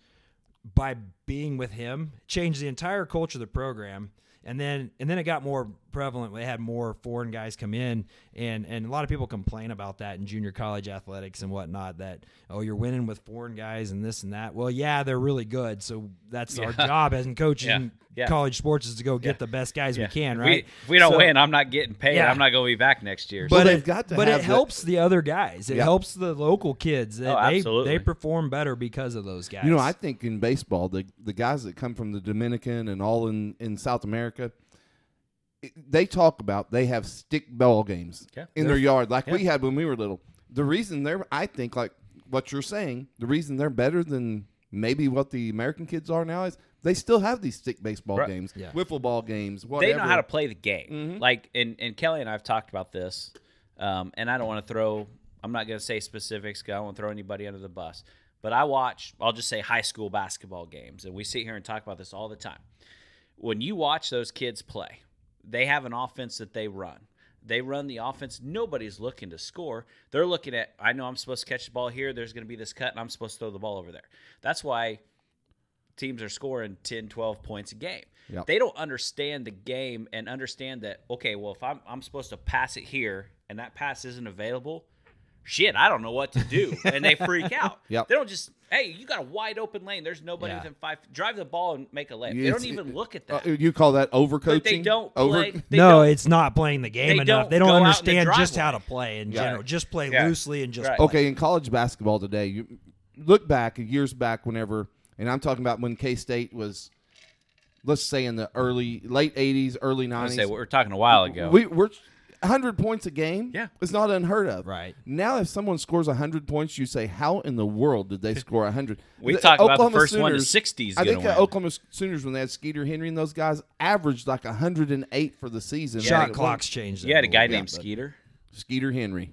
by being with him, changed the entire culture of the program. and then and then it got more prevalent. They had more foreign guys come in, and and a lot of people complain about that in junior college athletics and whatnot. That oh, you're winning with foreign guys and this and that. Well, yeah, they're really good, so that's our job as in coaching Yeah. Yeah. college sports is to go get the best guys we can, If right? We, if we don't So- win, I'm not getting paid. Yeah. I'm not going to be back next year. Well, but they've it, got to but have it the- helps the other guys. It Yeah. helps the local kids. They, Oh, they- absolutely. they perform better because of those guys. You know, I think in baseball, the the guys that come from the Dominican and all in, in South America, it- they talk about they have stick ball games Yeah. in their yard like we had when we were little. The reason they're, I think, like what you're saying, the reason they're better than maybe what the American kids are now is they still have these stick baseball Right. games, Yeah. wiffle ball games, whatever. they know how to play the game. Mm-hmm. Like, and, and Kelly and I have talked about this, um, and I don't want to throw. I'm not going to say specifics because I don't want to throw anybody under the bus. But I watch. I'll just say high school basketball games, and we sit here and talk about this all the time. When you watch those kids play, they have an offense that they run. They run the offense. Nobody's looking to score. They're looking at, I know I'm supposed to catch the ball here. There's going to be this cut, and I'm supposed to throw the ball over there. That's why teams are scoring 10, 12 points a game. Yep. They don't understand the game and understand that, okay, well, if I'm, I'm supposed to pass it here and that pass isn't available, shit, I don't know what to do. and they freak out. Yep. They don't just, hey, you got a wide open lane. There's nobody Yeah. within five. Drive the ball and make a layup. They don't even look at Uh, that. you call that overcoaching? but they don't Over- play. They no, don't- it's not playing the game they enough. don't They don't go out in the understand just how to play in Yeah. general. Just play Yeah. loosely and just Right. play. Okay, in college basketball today, you look back years back whenever, and I'm talking about when K State was, let's say in the early late '80s, early '90s. gonna say, we're talking a while ago. We we're 100 points a game. Yeah. it's not unheard of. Right. now, if someone scores 100 points, you say, "How in the world did they score 100?" We The talked about the Oklahoma first one to Sooners- 60 is I gonna think the win. Oklahoma Sooners, when they had Skeeter Henry and those guys, averaged like 108 for the season. Shot clocks changed. you had a guy Yeah, named but- Skeeter. Skeeter Henry.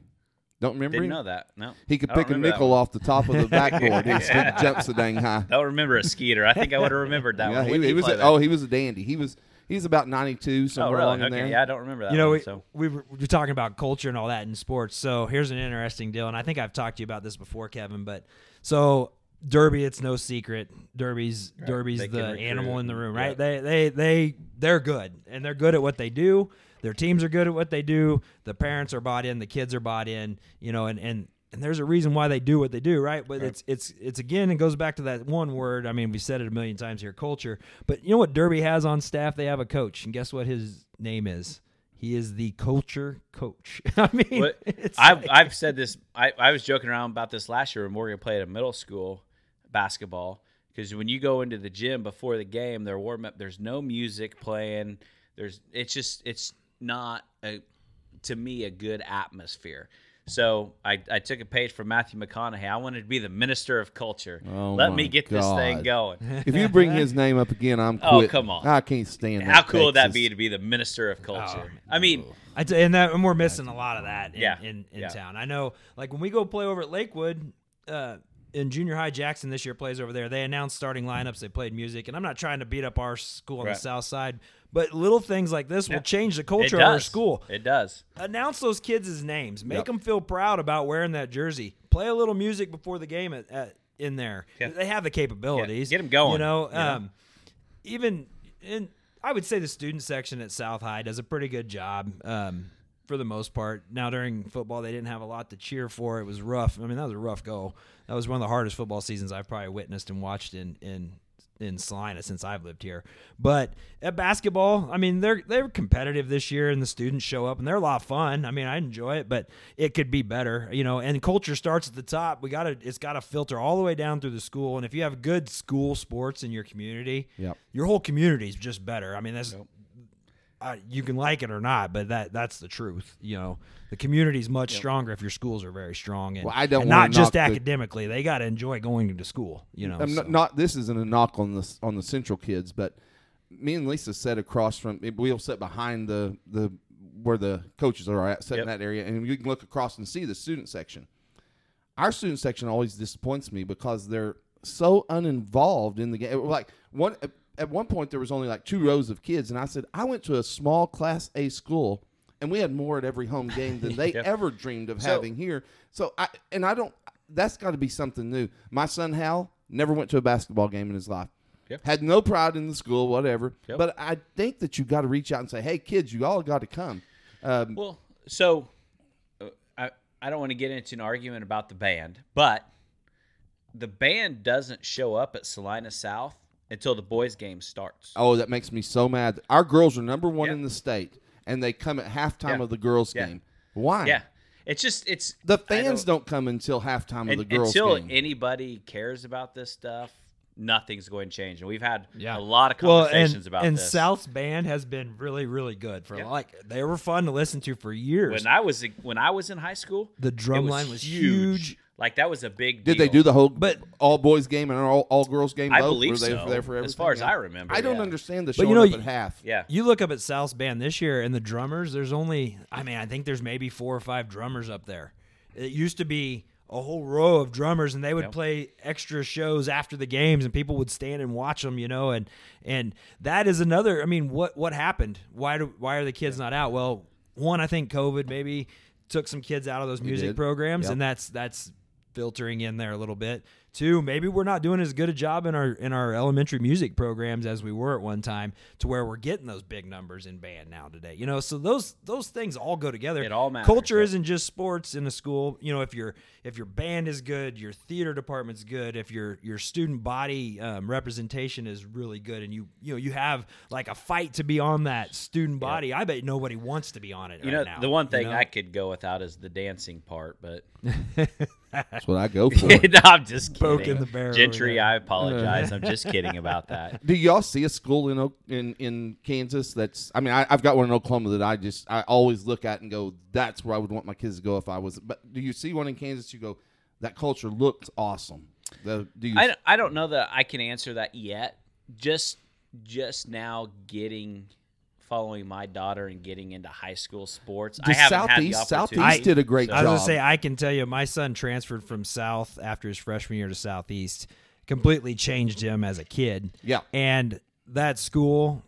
Don't remember Didn't him? know that. No, He could I don't pick a remember that nickel one. off the top of the backboard. He still jumps so dang high. I don't remember a Skeeter. I think I would have remembered that Yeah, one. he, When did he was. play A, that? oh, he was a dandy. He was. He's about 92 Oh, somewhere really? along in Okay. there. Yeah, I don't remember that. you know, one, we, so we were, we were talking about culture and all that in sports. So here's an interesting deal, and I think I've talked to you about this before, Kevin. But so Derby, it's no secret. Derby's Derby's They the animal in the room, right? yep. They they they they're good, and they're good at what they do. Their teams are good at what they do. The parents are bought in. The kids are bought in. You know, and and. And there's a reason why they do what they do, right? But it's it's it's again, it goes back to that one word. I mean, we said it a million times here, culture. But you know what Derby has on staff? They have a coach, and guess what his name is? He is the culture coach. I mean, I've like- I've said this. I, I was joking around about this last year when Morgan played at a middle school basketball because when you go into the gym before the game, they're warm up. There's no music playing. There's it's just it's not a to me a good atmosphere. So I, I took a page from Matthew McConaughey. I wanted to be the minister of culture. Oh Let me get this thing going. If you bring his name up again, I'm Oh, come on. I can't stand How that cool would that be to be the minister of culture? Oh, I mean, I t- and that and we're missing a lot of that in, Yeah. in, in Yeah. town. I know, like when we go play over at Lakewood, uh, in junior high, Jackson this year plays over there. They announced starting lineups. They played music, and I'm not trying to beat up our school on Right. the south side, but little things like this Yeah. will change the culture of our school. It does. Announce those kids' names. Make Yep. them feel proud about wearing that jersey. Play a little music before the game at, at, in there. Yeah. They have the capabilities. Yeah, them going, You know? Um, even in I would say the student section at South High does a pretty good job um, for the most part. Now during football, they didn't have a lot to cheer for. It was rough. I mean, that was a rough go. That was one of the hardest football seasons I've probably witnessed and watched in in in Salina since I've lived here. But at basketball, I mean, they're they're competitive this year, and the students show up, and they're a lot of fun. I mean, I enjoy it, but it could be better, you know. And culture starts at the top. We got to it's got to filter all the way down through the school. And if you have good school sports in your community, Yep. your whole community is just better. I mean, that's. Uh, you can like it or not, but that that's the truth. You know, the community is much stronger if your schools are very strong and, Well, I don't and not just knock the- academically. They got to enjoy going to school. You know, so. not, not this isn't a knock on the on the central kids, but me and Lisa sat across from we'll sit behind the the where the coaches are at, sit in that area, and you can look across and see the student section. Our student section always disappoints me because they're so uninvolved in the game. Like one at one point, there was only like two rows of kids, and I said I went to a small Class A school, and we had more at every home game than they Yep. ever dreamed of So- having here. So I and I don't. That's got to be something new. My son Hal never went to a basketball game in his life. Yep. had no pride in the school, whatever. Yep. But I think that you got to reach out and say, "Hey, kids, you all got to come." Um, Well, so uh, I I don't want to get into an argument about the band, but the band doesn't show up at Salina South until the boys' game starts. oh, that makes me so mad. Our girls are number one Yeah. in the state, and they come at halftime Yeah. of the girls' Yeah. game. Why? Yeah, it's just it's The fans don't- don't, come until halftime of the girls' until game. Until anybody cares about this stuff. Nothing's going to change, and we've had Yeah. a lot of Well, conversations and, about and this. South's band has been really, really good for Yeah. like they were fun to listen to for years. when I was when I was in high school, The it drum line was huge. Like that was a big. Did they do the whole But- all boys game and all, all girls game? I both? believe Were they so, there for as far everything? as I remember, I don't yeah. understand the But showing you know, up you- at half. Yeah, You look up at South's band this year, and the drummers. There's only, I mean, I think there's maybe four or five drummers up there. It used to be a whole row of drummers, and they would Yep. play extra shows after the games, and people would stand and watch them. You know, and and that is another. I mean, what what happened? Why do why are the kids not out? Well, one, I think COVID maybe took some kids out of those music programs, Yep. and that's that's filtering in there a little bit. Two, maybe we're not doing as good a job in our in our elementary music programs as we were at one time, to where we're getting those big numbers in band now today. You know, so those those things all go together. It all matters, Culture yep. isn't just sports in a school. You know, if your if your band is good, your theater department's good, if your your student body um, representation is really good, and you you know you have like a fight to be on that student body, I bet nobody wants to be on it. you right know now, the one you thing know? I could go without is the dancing part, but That's what I go for. no, I'm just kidding. Poking the bear over Gentry, there. I uh-huh. apologize. I'm just kidding about that. Do y'all see a school in Oak- in in Kansas that's? I mean, I, I've got one in Oklahoma that I just I always look at and go, that's where I would want my kids to go if I was. But do you see one in Kansas? You go, that culture looks awesome. The, do you? I, I don't know that I can answer that yet. Just just now getting following my daughter and getting into high school sports. I haven't Southeast had the opportunity. Southeast did a great job. I was job. gonna say I can tell you, my son transferred from South after his freshman year to Southeast, completely changed him as a kid. Yeah. and that school,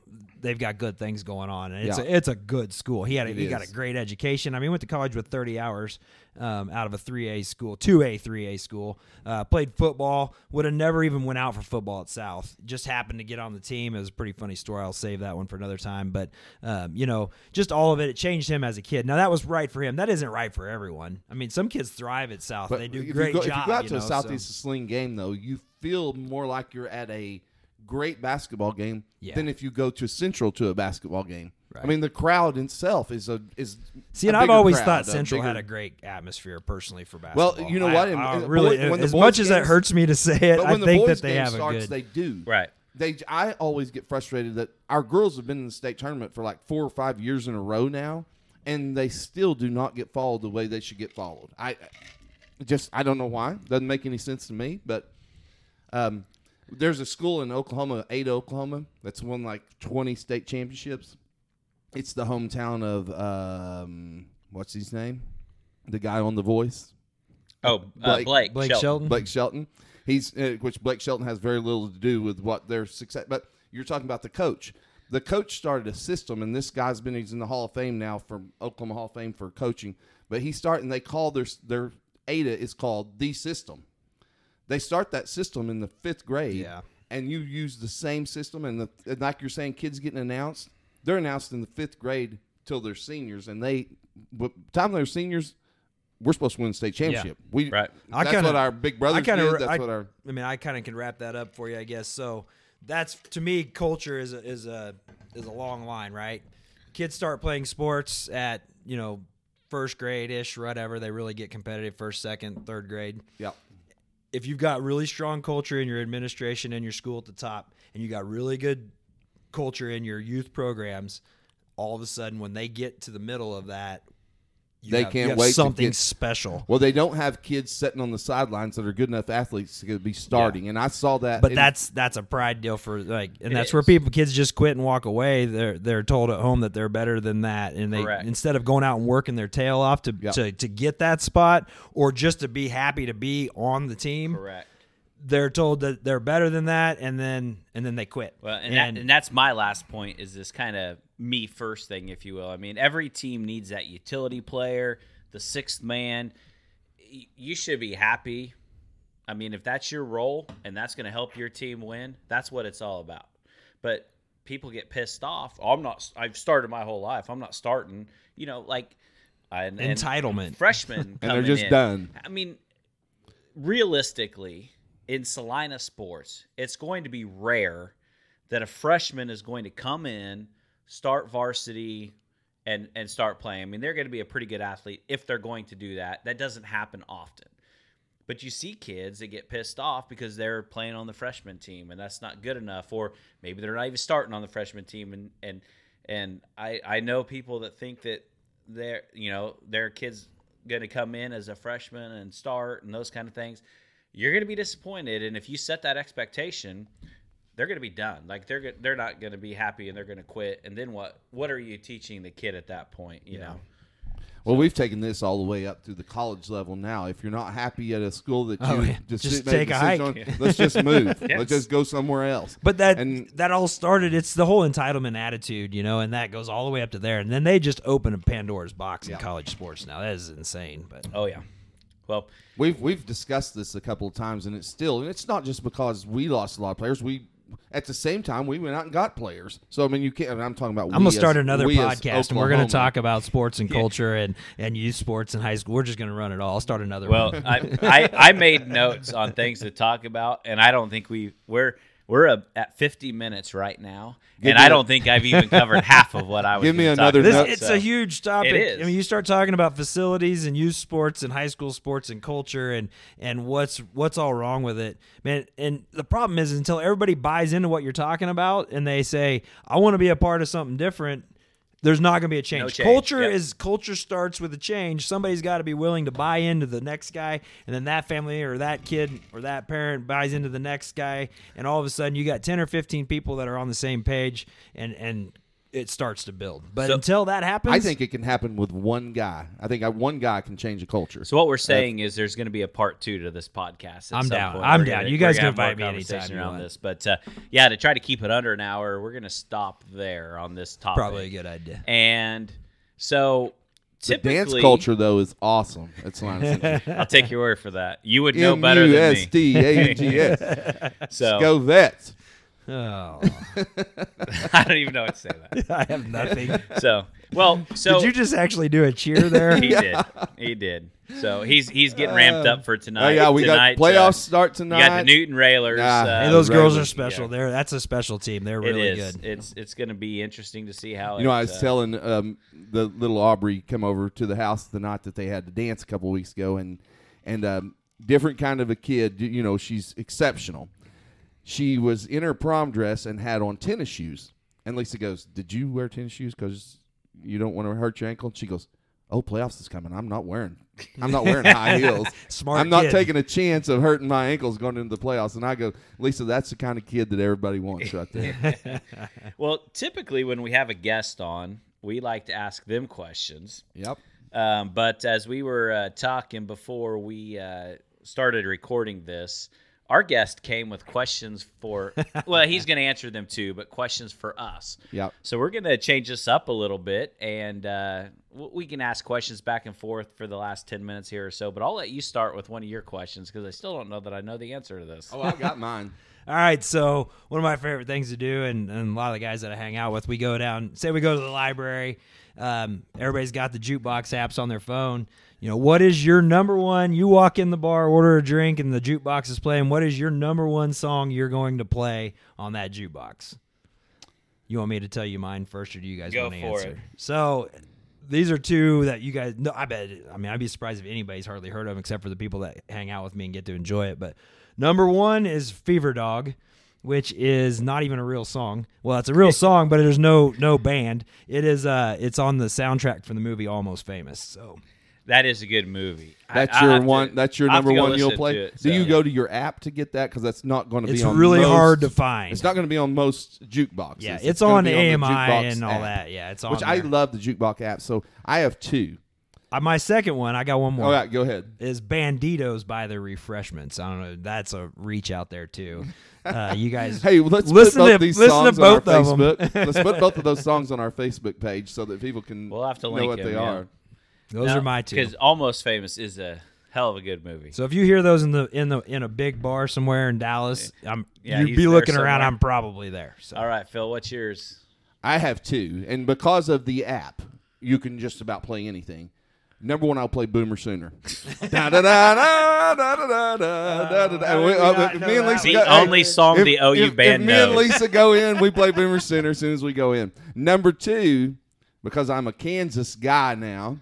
they've got good things going on, and it's Yeah. a, it's a good school. He had a, he got a great education. I mean, went to college with thirty hours um, out of a three A school, two A, three A school. Uh, played football. Would have never even went out for football at South. Just happened to get on the team. It was a pretty funny story. I'll save that one for another time. But um, you know, just all of it, it changed him as a kid. Now that was right for him. That isn't right for everyone. I mean, some kids thrive at South. But they do great you go, job. If you go out to know, a so- Southeast Sling game, though, you feel more like you're at a great basketball game Yeah. than if you go to Central to a basketball game. I mean, the crowd itself is a is. See, a and I've always crowd, thought a Central bigger- had a great atmosphere personally for basketball. Well, you know what? I in really, boy- when as much as that hurts me to say it, I think that they have a starts, good. they do. Right. They, I always get frustrated that our girls have been in the state tournament for like four or five years in a row now, and they still do not get followed the way they should get followed. I I just I don't know why. Doesn't make any sense to me. But um, there's a school in Oklahoma, Ada, Oklahoma, that's won like 20 state championships. It's the hometown of um, what's his name, the guy on The Voice. Oh, uh, Blake- Blake, Blake Shelton. Shelton. Blake Shelton. He's uh, which Blake Shelton has very little to do with what their success. But you're talking about the coach. The coach started a system, and this guy's been he's in the Hall of Fame now from Oklahoma Hall of Fame for coaching. But he started, and they call their their ADA is called the system. They start that system in the fifth grade, Yeah. and you use the same system. And, the, and like you're saying, kids getting announced, they're announced in the fifth grade till they're seniors, and they, by the time they're seniors, we're supposed to win the state championship. We Right. I that's kinda- what our big brothers I kinda, did. That's I, what our I mean, I kind of can wrap that up for you, I guess. So that's to me, culture is a, is a is a long line, right? Kids start playing sports at you know first grade ish, whatever. They really get competitive first, second, third grade. yeah. If you've got really strong culture in your administration and your school at the top, and you got really good culture in your youth programs, all of a sudden when they get to the middle of that, you They have, can't you have wait to something get- special. Well, they don't have kids sitting on the sidelines that are good enough athletes to be starting, and I saw that. But in- that's that's a pride deal for like, and It that's where people kids just quit and walk away. They're they're told at home that they're better than that, and they Correct. instead of going out and working their tail off to Yep. to to get that spot or just to be happy to be on the team, Correct. They're told that they're better than that, and then and then they quit. Well, and, that, and that's my last point is this kind of me first thing, if you will. I mean, every team needs that utility player, the sixth man. Y- You should be happy I mean, if that's your role and that's going to help your team win, that's what it's all about. But people get pissed off. Oh, I'm not. I've started my whole life. I'm not starting. You know, like and, and Entitlement. freshmen And they're just in. done. I mean, realistically, in Salina sports, it's going to be rare that a freshman is going to come in, start varsity, and and start playing. I mean, they're going to be a pretty good athlete if they're going to do that. That doesn't happen often. But you see kids that get pissed off because they're playing on the freshman team and that's not good enough, or maybe they're not even starting on the freshman team. And and and I I know people that think that their you know their kids going to come in as a freshman and start and those kind of things. You're going to be disappointed, and if you set that expectation, they're going to be done. Like they're they're not going to be happy and they're going to quit. And then what? What are you teaching the kid at that point? You know. Well, we've taken this all the way up through the college level now. If you're not happy at a school that oh, you Oh, yeah. just, Just sit- make take a hike. on, let's just move. Yes. Let's just go somewhere else. But that And- that all started. It's the whole entitlement attitude, you know, and that goes all the way up to there. And then they just open a Pandora's box in college sports now. That is insane. But Oh yeah. Well, We've we've discussed this a couple of times, and it's still and it's not just because we lost a lot of players. We at the same time we went out and got players. So I mean, you can't. and I'm talking about. I'm gonna start another podcast, and we're gonna talk about sports and culture and and youth sports in high school. We're just gonna run it all. I'll start another. well, one. I, I I made notes on things to talk about, and I don't think we we're we're a, at 50 minutes right now, Give and me I a- don't think I've even covered half of what I was. Give me gonna talk another This, note. it's so. a huge topic. It is. I mean, you start talking about facilities and youth sports and high school sports and culture and and what's what's all wrong with it, man. And the problem is until everybody buys into what you're talking about and they say, "I want to be a part of something different." There's not going to be a change. No change, Culture yep. is culture starts with a change. Somebody's got to be willing to buy into the next guy, and then that family or that kid or that parent buys into the next guy, and all of a sudden you got ten or fifteen people that are on the same page, and and it starts to build. But So- until that happens, I think it can happen with one guy. I think I, one guy can change a culture. So what we're saying is there's going to be a part two to this podcast. at I'm some down. point. I'm We're down. gonna- You guys can invite me more anytime conversation you around want. this, but uh, yeah, to try to keep it under an hour, we're going to stop there on this topic. probably a good idea. And so the dance culture though is awesome. It's Line I'll take your word for that. You would know M better than S me. T A N G S. So Go Vets. Oh, I don't even know what to say to that. I have nothing. So well, so Did you just actually do a cheer there? he did, he did. So he's he's getting ramped up for tonight. Oh yeah, we tonight, got playoffs uh, start You tonight. got the Newton Railers. Ah, uh, Hey, those girls are special. Yeah. They're that's a special team. They're really is. good. It's it's going to be interesting to see how. You know, I was uh, telling um, the little Aubrey come over to the house the night that they had the dance a couple weeks ago, and and um, different kind of a kid. You know, she's exceptional. She was in her prom dress and had on tennis shoes. And Lisa goes, "Did you wear tennis shoes because you don't want to hurt your ankle?" And she goes, "Oh, playoffs is coming. I'm not wearing. I'm not wearing high heels. Smart I'm not kid. taking a chance of hurting my ankles going into the playoffs." And I go, "Lisa, that's the kind of kid that everybody wants right there." Well, typically when we have a guest on, we like to ask them questions. yep. Um, but as we were uh, talking before we uh, started recording this, our guest came with questions for. well, he's going to answer them too, but questions for us. Yep. So we're going to change this up a little bit, and uh, we can ask questions back and forth for the last ten minutes here or so. But I'll let you start with one of your questions because I still don't know that I know the answer to this. Oh, i've got mine. All right, so one of my favorite things to do, and, and a lot of the guys that I hang out with, we go down. Say we go to the library. Um, everybody's got the jukebox apps on their phone. You know, what is your number one? You walk in the bar, order a drink, and the jukebox is playing. What is your number one song you're going to play on that jukebox? You want me to tell you mine first, or do you guys Go want to answer? it. So these are two that you guys. No, I bet. I mean, I'd be surprised if anybody's hardly heard of them, except for the people that hang out with me and get to enjoy it. But number one is Fever Dog, which is not even a real song. Well, it's a real song, but there's no no band. It is. Uh, it's on the soundtrack from the movie Almost Famous. So That is a good movie. That's I'll your have to- one. that's your number one. You'll play. to it, Do you go to your app to get that? Because that's not going to be. it's on really most- hard to find. It's not going to be on most jukeboxes. yeah, it's, gonna on AMI the jukebox and all app, that. Yeah, it's on. Which I love the jukebox app. So I have two. Uh, my second one, I got one more. All right, go ahead. is Banditos by the Refreshments. I don't know. That's a reach out there too. Uh, you guys, Hey, let's Listen put both to- these listen songs to on our both of 'em. Facebook. let's put both of those songs on our Facebook page so that people can We'll have to know what them, they yeah. are. Those are my two. Because Almost Famous is a hell of a good movie. So if you hear those in the in the in a big bar somewhere in Dallas, I'm yeah, you'd be looking around. I'm probably there. So. All right, Phil, what's yours? I have two, and because of the app, you can just about play anything. Number one, I'll play Boomer Sooner. me and Lisa the go, only hey, song if, the OU if, band if knows. Me and Lisa go in. We play Boomer Sooner as soon as we go in. Number two, because I'm a Kansas guy now,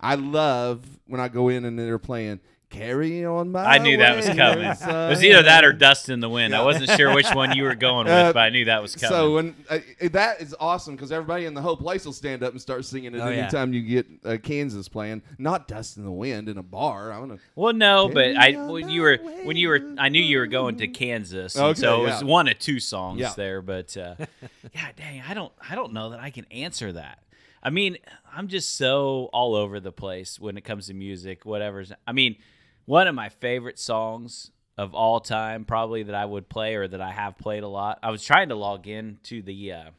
I love when I go in and they're playing "Carry On My." I knew that was coming. It was either that or Dust in the Wind. I wasn't sure which one you were going with, Uh, but I knew that was coming. So when uh, that is awesome because everybody in the whole place will stand up and start singing it Oh, yeah. anytime you get uh, Kansas playing. Not "Dust in the Wind" in a bar. I'm gonna. well, no, but I when you were when you were I knew you were going to Kansas, Okay, so it was yeah. one of two songs Yeah. there. But uh, yeah, dang, I don't I don't know that I can answer that. I mean, I'm just so all over the place when it comes to music. Whatever's. I mean, one of my favorite songs of all time, probably that I would play or that I have played a lot. I was trying to log in to the. Uh,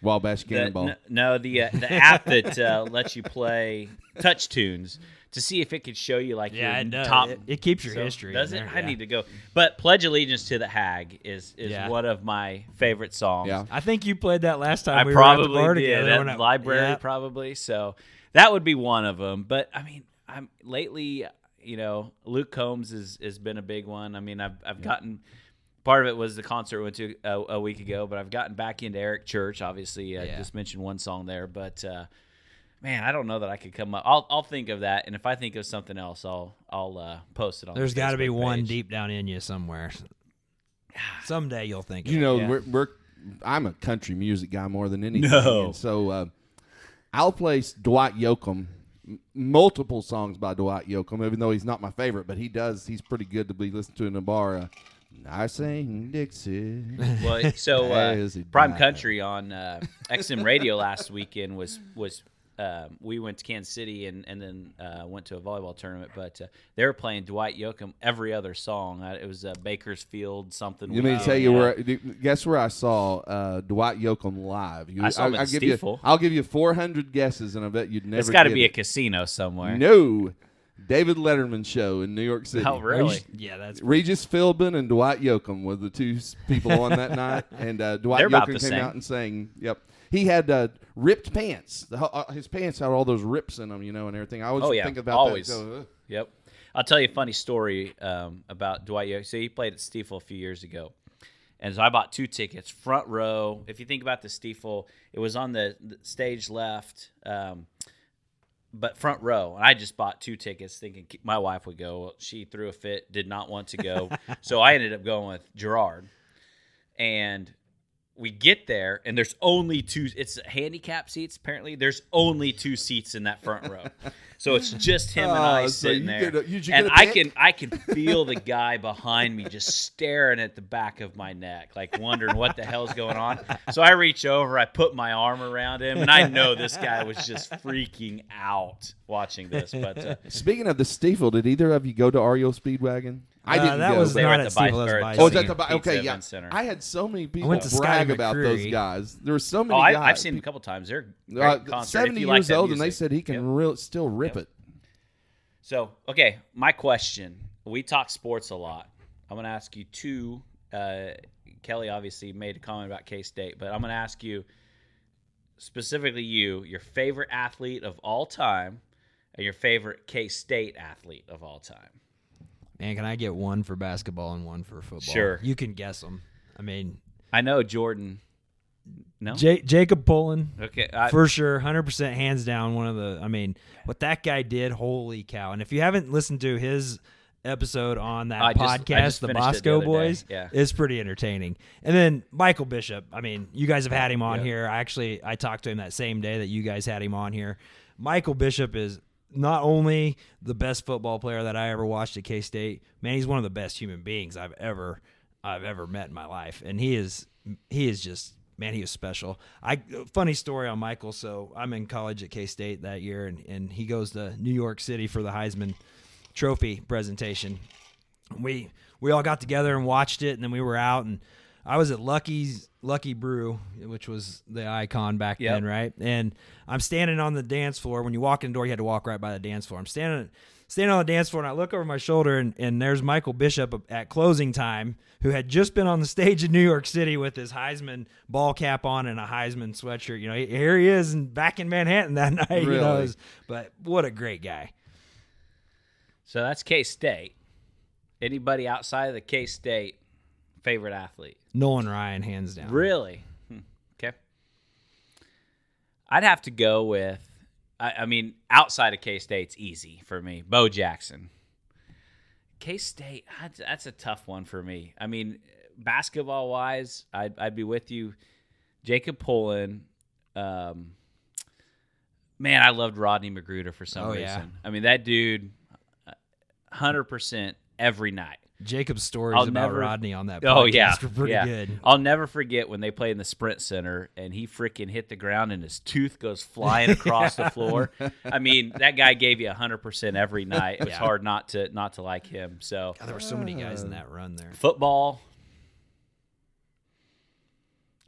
Wabash the, Cannonball. n- no, the uh, the app that uh, lets you play TouchTunes to see if it could show you like Yeah, your it does. top. It- it keeps your So, history Does in it? there, I yeah. need to go. But Pledge Allegiance to the Hag is is Yeah. one of my favorite songs. Yeah. I think you played that last time I we were at the probably bar did together. at the I- library, yeah. probably. So that would be one of them. But I mean, I'm lately, you know, Luke Combs has has been a big one. I mean, I've I've gotten part of it was the concert we went to a, a week ago, but I've gotten back into Eric Church. Obviously, I Yeah. just mentioned one song there, but. uh Man, I don't know that I could come up. I'll I'll think of that, and if I think of something else, I'll I'll uh, post it on. There's got to be one deep down in you somewhere. Someday you'll think. of You it. know, Yeah. we're, we're I'm a country music guy more than anything. No. And so uh, I'll play Dwight Yoakam, m- multiple songs by Dwight Yoakam, even though he's not my favorite, but he does. He's pretty good to be listened to in a bar. Uh, I sing Dixie. Well, so uh, Prime. Country on uh, XM Radio last weekend was was um, we went to Kansas City and and then uh, went to a volleyball tournament, but uh, they were playing Dwight Yoakam every other song. Uh, it was uh, Bakersfield something. Let me weekend. tell you Yeah. where. Guess where I saw uh, Dwight Yoakam live? You, I saw him at I'll give you. I'll give you 400 guesses, and I bet you'd never. It's got to get be a casino somewhere. no. David Letterman show in New York City. Oh, really? Yeah, that's Regis Philbin and Dwight Yoakam were the two people on that night, and uh, Dwight They're Yoakam came same. out and sang. Yep, he had uh, ripped pants. The, uh, his pants had all those rips in them, you know, and everything. I always Oh, yeah. think about Always. that. Uh, Yep. I'll tell you a funny story um, about Dwight Yoakam. So he played at Stiefel a few years ago. And so I bought two tickets, front row. If you think about the Stiefel, it was on the, the stage left, um, but front row. And I just bought two tickets thinking my wife would go. Well, she threw a fit, did not want to go. so I ended up going with Gerard. And we get there and there's only two it's handicap seats apparently there's only two seats in that front row so it's just him and i Oh, so sitting you there a- you- did you and get a i pick? can i can feel the guy behind me just staring at the back of my neck like wondering what the hell's going on so i reach over i put my arm around him and i know this guy was just freaking out watching this but uh, Speaking of the Stiefel did either of you go to REO Speedwagon? I Uh, didn't that go. was They were not at at the Bi- Steve or at Bison. the Oh, is that Pizza the bi- okay? Yeah, Event Center. I had so many people went to brag about those McCreery. guys. There were so oh many I, guys. i've seen him a couple times they're great uh, concert if seventy you like years that old, and they music. said he can Yep. real still rip Yep. it. So, okay, my question. We talk sports a lot. I'm going to ask you two. Uh, Kelly obviously made a comment about K State, but I'm going to ask you specifically you, your favorite athlete of all time, and your favorite K State athlete of all time. Man, can I get one for basketball and one for football? Sure. You can guess them. I mean, I know Jordan. No? J- Jacob Pullen. okay. I, for sure, hundred percent, hands down. One of the, I mean, what that guy did, holy cow! And if you haven't listened to his episode on that I podcast, just the finished the Bosco other day, Boys, yeah. it's pretty entertaining. And then Michael Bishop. I mean, you guys have had him on Yeah. here. I actually, I talked to him that same day that you guys had him on here. Michael Bishop is not only the best football player that I ever watched at K State, man, he's one of the best human beings I've ever I've ever met in my life, and he is he is just man, he was special. I funny story on Michael. So I'm in college at K State that year, and and he goes to New York City for the Heisman Trophy presentation. We we all got together and watched it, and then we were out, and I was at Lucky's Lucky Brew, which was the icon back Yep. then, right? And I'm standing on the dance floor. When you walk in the door, you had to walk right by the dance floor. I'm standing standing on the dance floor, and I look over my shoulder, and, and there's Michael Bishop at closing time, who had just been on the stage in New York City with his Heisman ball cap on and a Heisman sweatshirt. You know, here he is and back in Manhattan that night. You know, Really? was- but what a great guy. So that's K State. Anybody outside of the K State favorite athlete? Nolan Ryan, hands down. Really? Hmm. Okay. I'd have to go with. I, I mean, outside of K State's easy for me. Bo Jackson. K State, that's, a tough one for me. I mean, basketball wise, I'd, I'd be with you. Jacob Pullen. Um, man, I loved Rodney McGruder for some Oh, yeah. reason. I mean, that dude, hundred percent every night. Jacob's stories I'll about never- Rodney on that Oh podcast yeah, were pretty yeah. good. I'll never forget when they played in the Sprint Center and he freaking hit the ground and his tooth goes flying across the floor. I mean, that guy gave you hundred percent every night. It was Yeah. hard not to not to like him. So God, there were so many guys in uh, that run there. football,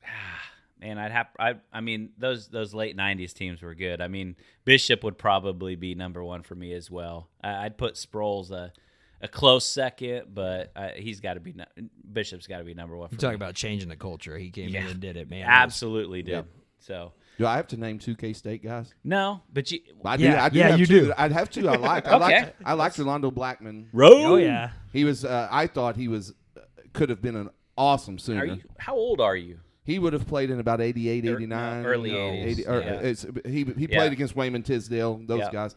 man, I'd have. I I mean, those those late '90s teams were good. I mean, Bishop would probably be number one for me as well. I, I'd put Sproles a a close second, but uh, he's got to be nu- Bishop's got to be number one. For You talk me. about changing the culture. He came Yeah. in and did it, man. Absolutely did. Yep. So Do I have to name two K State guys? no, but you I do. Yeah, I do yeah, have you two. do. I'd have to. I like. I Okay. like. I like Rolando Blackman. Road. Oh yeah. He was. Uh, I thought he was. Uh, could have been an awesome Sooner. Are you? How old are you? He would have played in about 88, Er- 89. early you know, 80s, 80 yeah. it's, he he Yeah. played against Wayman Tisdale, those Yeah. guys.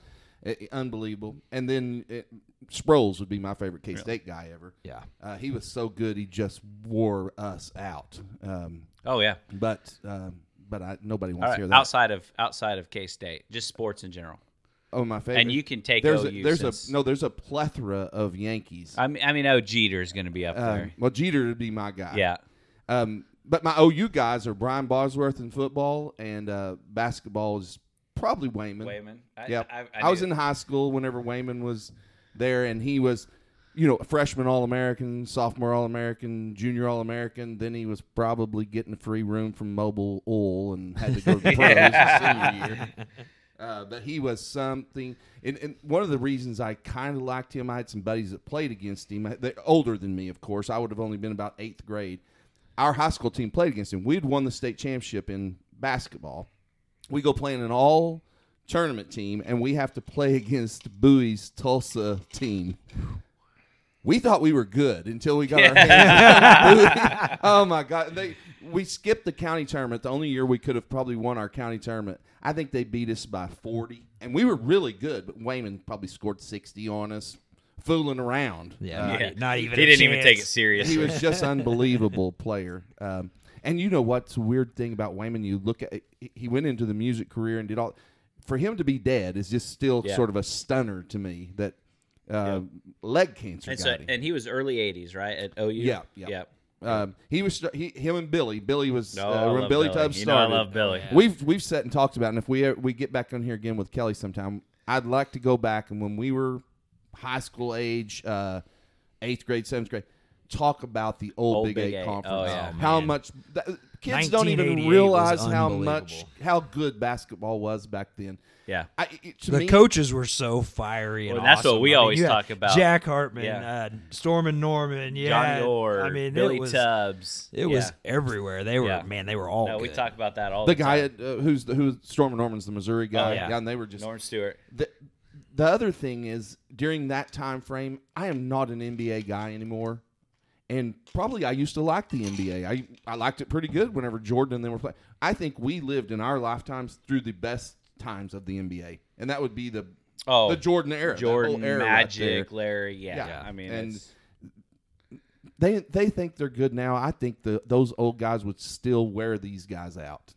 Unbelievable. And then uh, Sproles would be my favorite K State guy ever. Yeah. Uh, he was so good, he just wore us out. Um, Oh yeah. but um, but I, nobody wants All to hear that. Outside of outside of K State, just sports in general. oh, my favorite. And you can take there's OU a, there's since- a no there's a plethora of Yankees. I mean, I mean, oh, Jeter is going to be up Um, there. well, Jeter would be my guy. Yeah. Um, but my OU guys are Brian Bosworth in football, and uh, basketball is probably Wayman. Wayman. I, Yep. I, I, was in high school whenever Wayman was there, and he was, you know, freshman All American, sophomore All American, junior All American. Then he was probably getting a free room from Mobil Oil and had to go to the pros his senior year. Uh, but he was something, and, and one of the reasons I kind of liked him, I had some buddies that played against him. They're older than me, of course. I would have only been about eighth grade. Our high school team played against him. We'd won the state championship in basketball. We go play in an all tournament team, and we have to play against Bowie's Tulsa team. We thought we were good until we got our hands. oh my god! They we skipped the county tournament. The only year we could have probably won our county tournament. I think they beat us by forty, and we were really good. But Wayman probably scored sixty on us, fooling around. Yeah. Uh, Not, Yeah. not even. He a didn't even take it serious. he was just unbelievable player. Um, and you know what's a weird thing about Wayman? You look at he went into the music career and did all. For him to be dead is just still Yeah. sort of a stunner to me. That uh, leg cancer and, got so, him. and he was early '80s, right? At OU. Yeah, yeah. Yep. Um, he was he, him and Billy. Billy was No, uh, when Billy Billy. Tubbs You know I love Billy. yeah. We've we've sat and talked about, it, and if we we get back on here again with Kelly sometime, I'd like to go back and when we were high school age, uh, eighth grade, seventh grade, talk about the old, Old Big, Big Eight Eight. conference. Oh, yeah. how Oh, man. much that, kids don't even realize how much how good basketball was back then. Yeah. I, it, to The me, coaches were so fiery and Well, that's what we I mean, always you talk about. Jack Hartman, Yeah. uh, Stormin Norman, yeah, Johnny Orr, I mean, Billy it was Tubbs. it yeah. was everywhere. They were Yeah. man, they were all No, good. we talk about that all the the, guy time. at, uh, who's the who's Storm Norman's the Missouri guy. Oh, yeah. and they were just Norm Stewart. the the other thing is during that time frame, I am not an NBA guy anymore. And probably I used to like the NBA. I I liked it pretty good whenever Jordan and them were playing. I think we lived in our lifetimes through the best times of the NBA, and that would be the Oh, the Jordan era, Jordan, era Magic, there. Larry. Yeah. Yeah. I mean, And it's, They they think they're good now. I think the those old guys would still wear these guys out.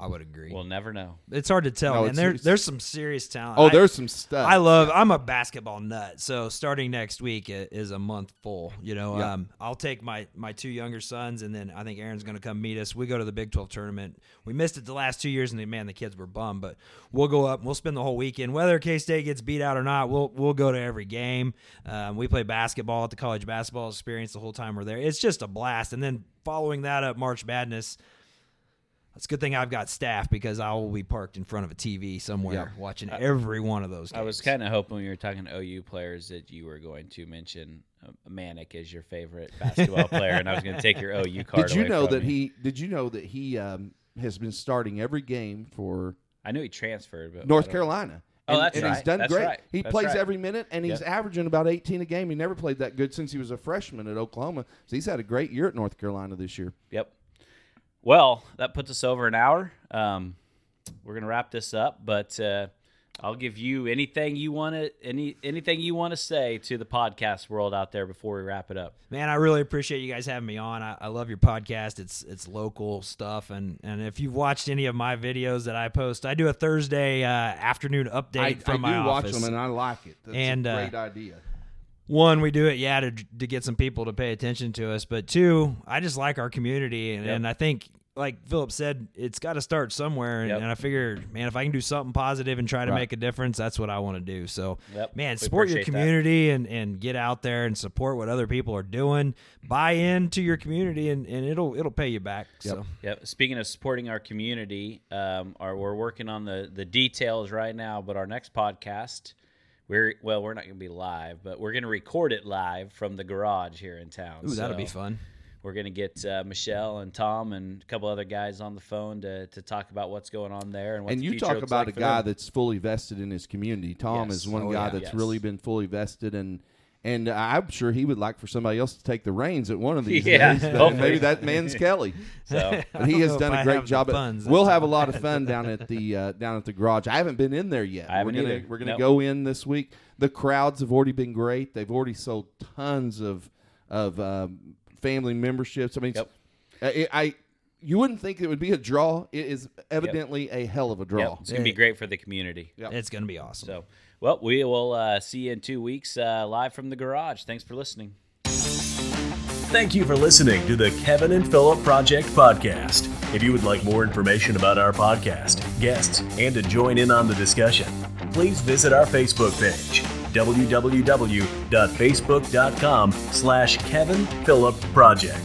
I would agree. we'll never know. it's hard to tell, No, and it's- there, it's- there's some serious talent. Oh, I- there's some stuff. I love. I'm a basketball nut. So starting next week i- is a month full. You know, Yeah. um, I'll take my my two younger sons, and then I think Aaron's going to come meet us. We go to the Big 12 tournament. We missed it the last two years, and the, man, the kids were bummed. But we'll go up. and We'll spend the whole weekend, whether K State gets beat out or not. We'll we'll go to every game. Um, we play basketball at the college basketball experience the whole time we're there. It's just a blast. And then following that up, March Madness It's a good thing I've got staff because I will be parked in front of a TV somewhere watching every one of those. Games. I was kind of hoping when you were talking to OU players that you were going to mention Manic Manek as your favorite basketball player, and I was going to take your OU card. Did you away know from that you. he? Did you know that he um, has been starting every game for I knew he transferred, but North I don't- Carolina? Oh, and, that's and he's done That's great. right. He That's plays right. every minute, and he's Yep. averaging about 18 a game. He never played that good since he was a freshman at Oklahoma. So he's had a great year at North Carolina this year. Yep. Well, that puts us over an hour. Um, we're gonna wrap this up, but uh, I'll give you anything you want to any anything you want to say to the podcast world out there before we wrap it up. Man, I really appreciate you guys having me on. I, I love your podcast. It's it's local stuff, and and if you've watched any of my videos that I post, I do a Thursday uh, afternoon update I, from I my do watch them, and I like it. That's And, a uh, great idea. One, we do it, yeah, to to get some people to pay attention to us. But two, I just like our community, and, Yep. and I think, like Philip said, it's got to start somewhere. And, Yep. and I figured, man, if I can do something positive and try to Right. make a difference, that's what I want to do. So, Yep. man, We support your that. community and and get out there and support what other people are doing. Buy into your community, and, and it'll it'll pay you back. So. Yep. Speaking of supporting our community, um, our, we're working on the the details right now. But our next podcast, we're well, we're not going to be live, but we're going to record it live from the garage here in town. Ooh, that'll be fun. We're going to get uh, Michelle and Tom and a couple other guys on the phone to, to talk about what's going on there and And the you talk about like a guy them. that's fully vested in his community. Tom Yes. is one Oh, guy yeah. that's Yes. really been fully vested and. And I'm sure he would like for somebody else to take the reins at one of these Yeah, days. but hopefully. Maybe that man's Kelly. So But he has done I a great job. at- we'll have a lot of fun down at the uh, down at the garage. I haven't been in there yet. I haven't we're gonna either. we're gonna Nope. go in this week. The crowds have already been great. They've already sold tons of of um, family memberships. I mean, Yep. I, I you wouldn't think it would be a draw. It is evidently a hell of a yep, draw. it's going to be great for the community. Yep. It's gonna be awesome. So, well, we will uh, see you in two weeks uh, live from the garage. Thanks for listening. Thank you for listening to the Kevin and Philip Project podcast. If you would like more information about our podcast, guests, and to join in on the discussion, please visit our Facebook page, www.facebook.com slash Kevin Philip Project.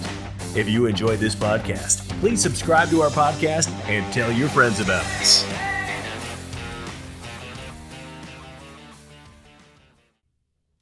If you enjoyed this podcast, please subscribe to our podcast and tell your friends about us.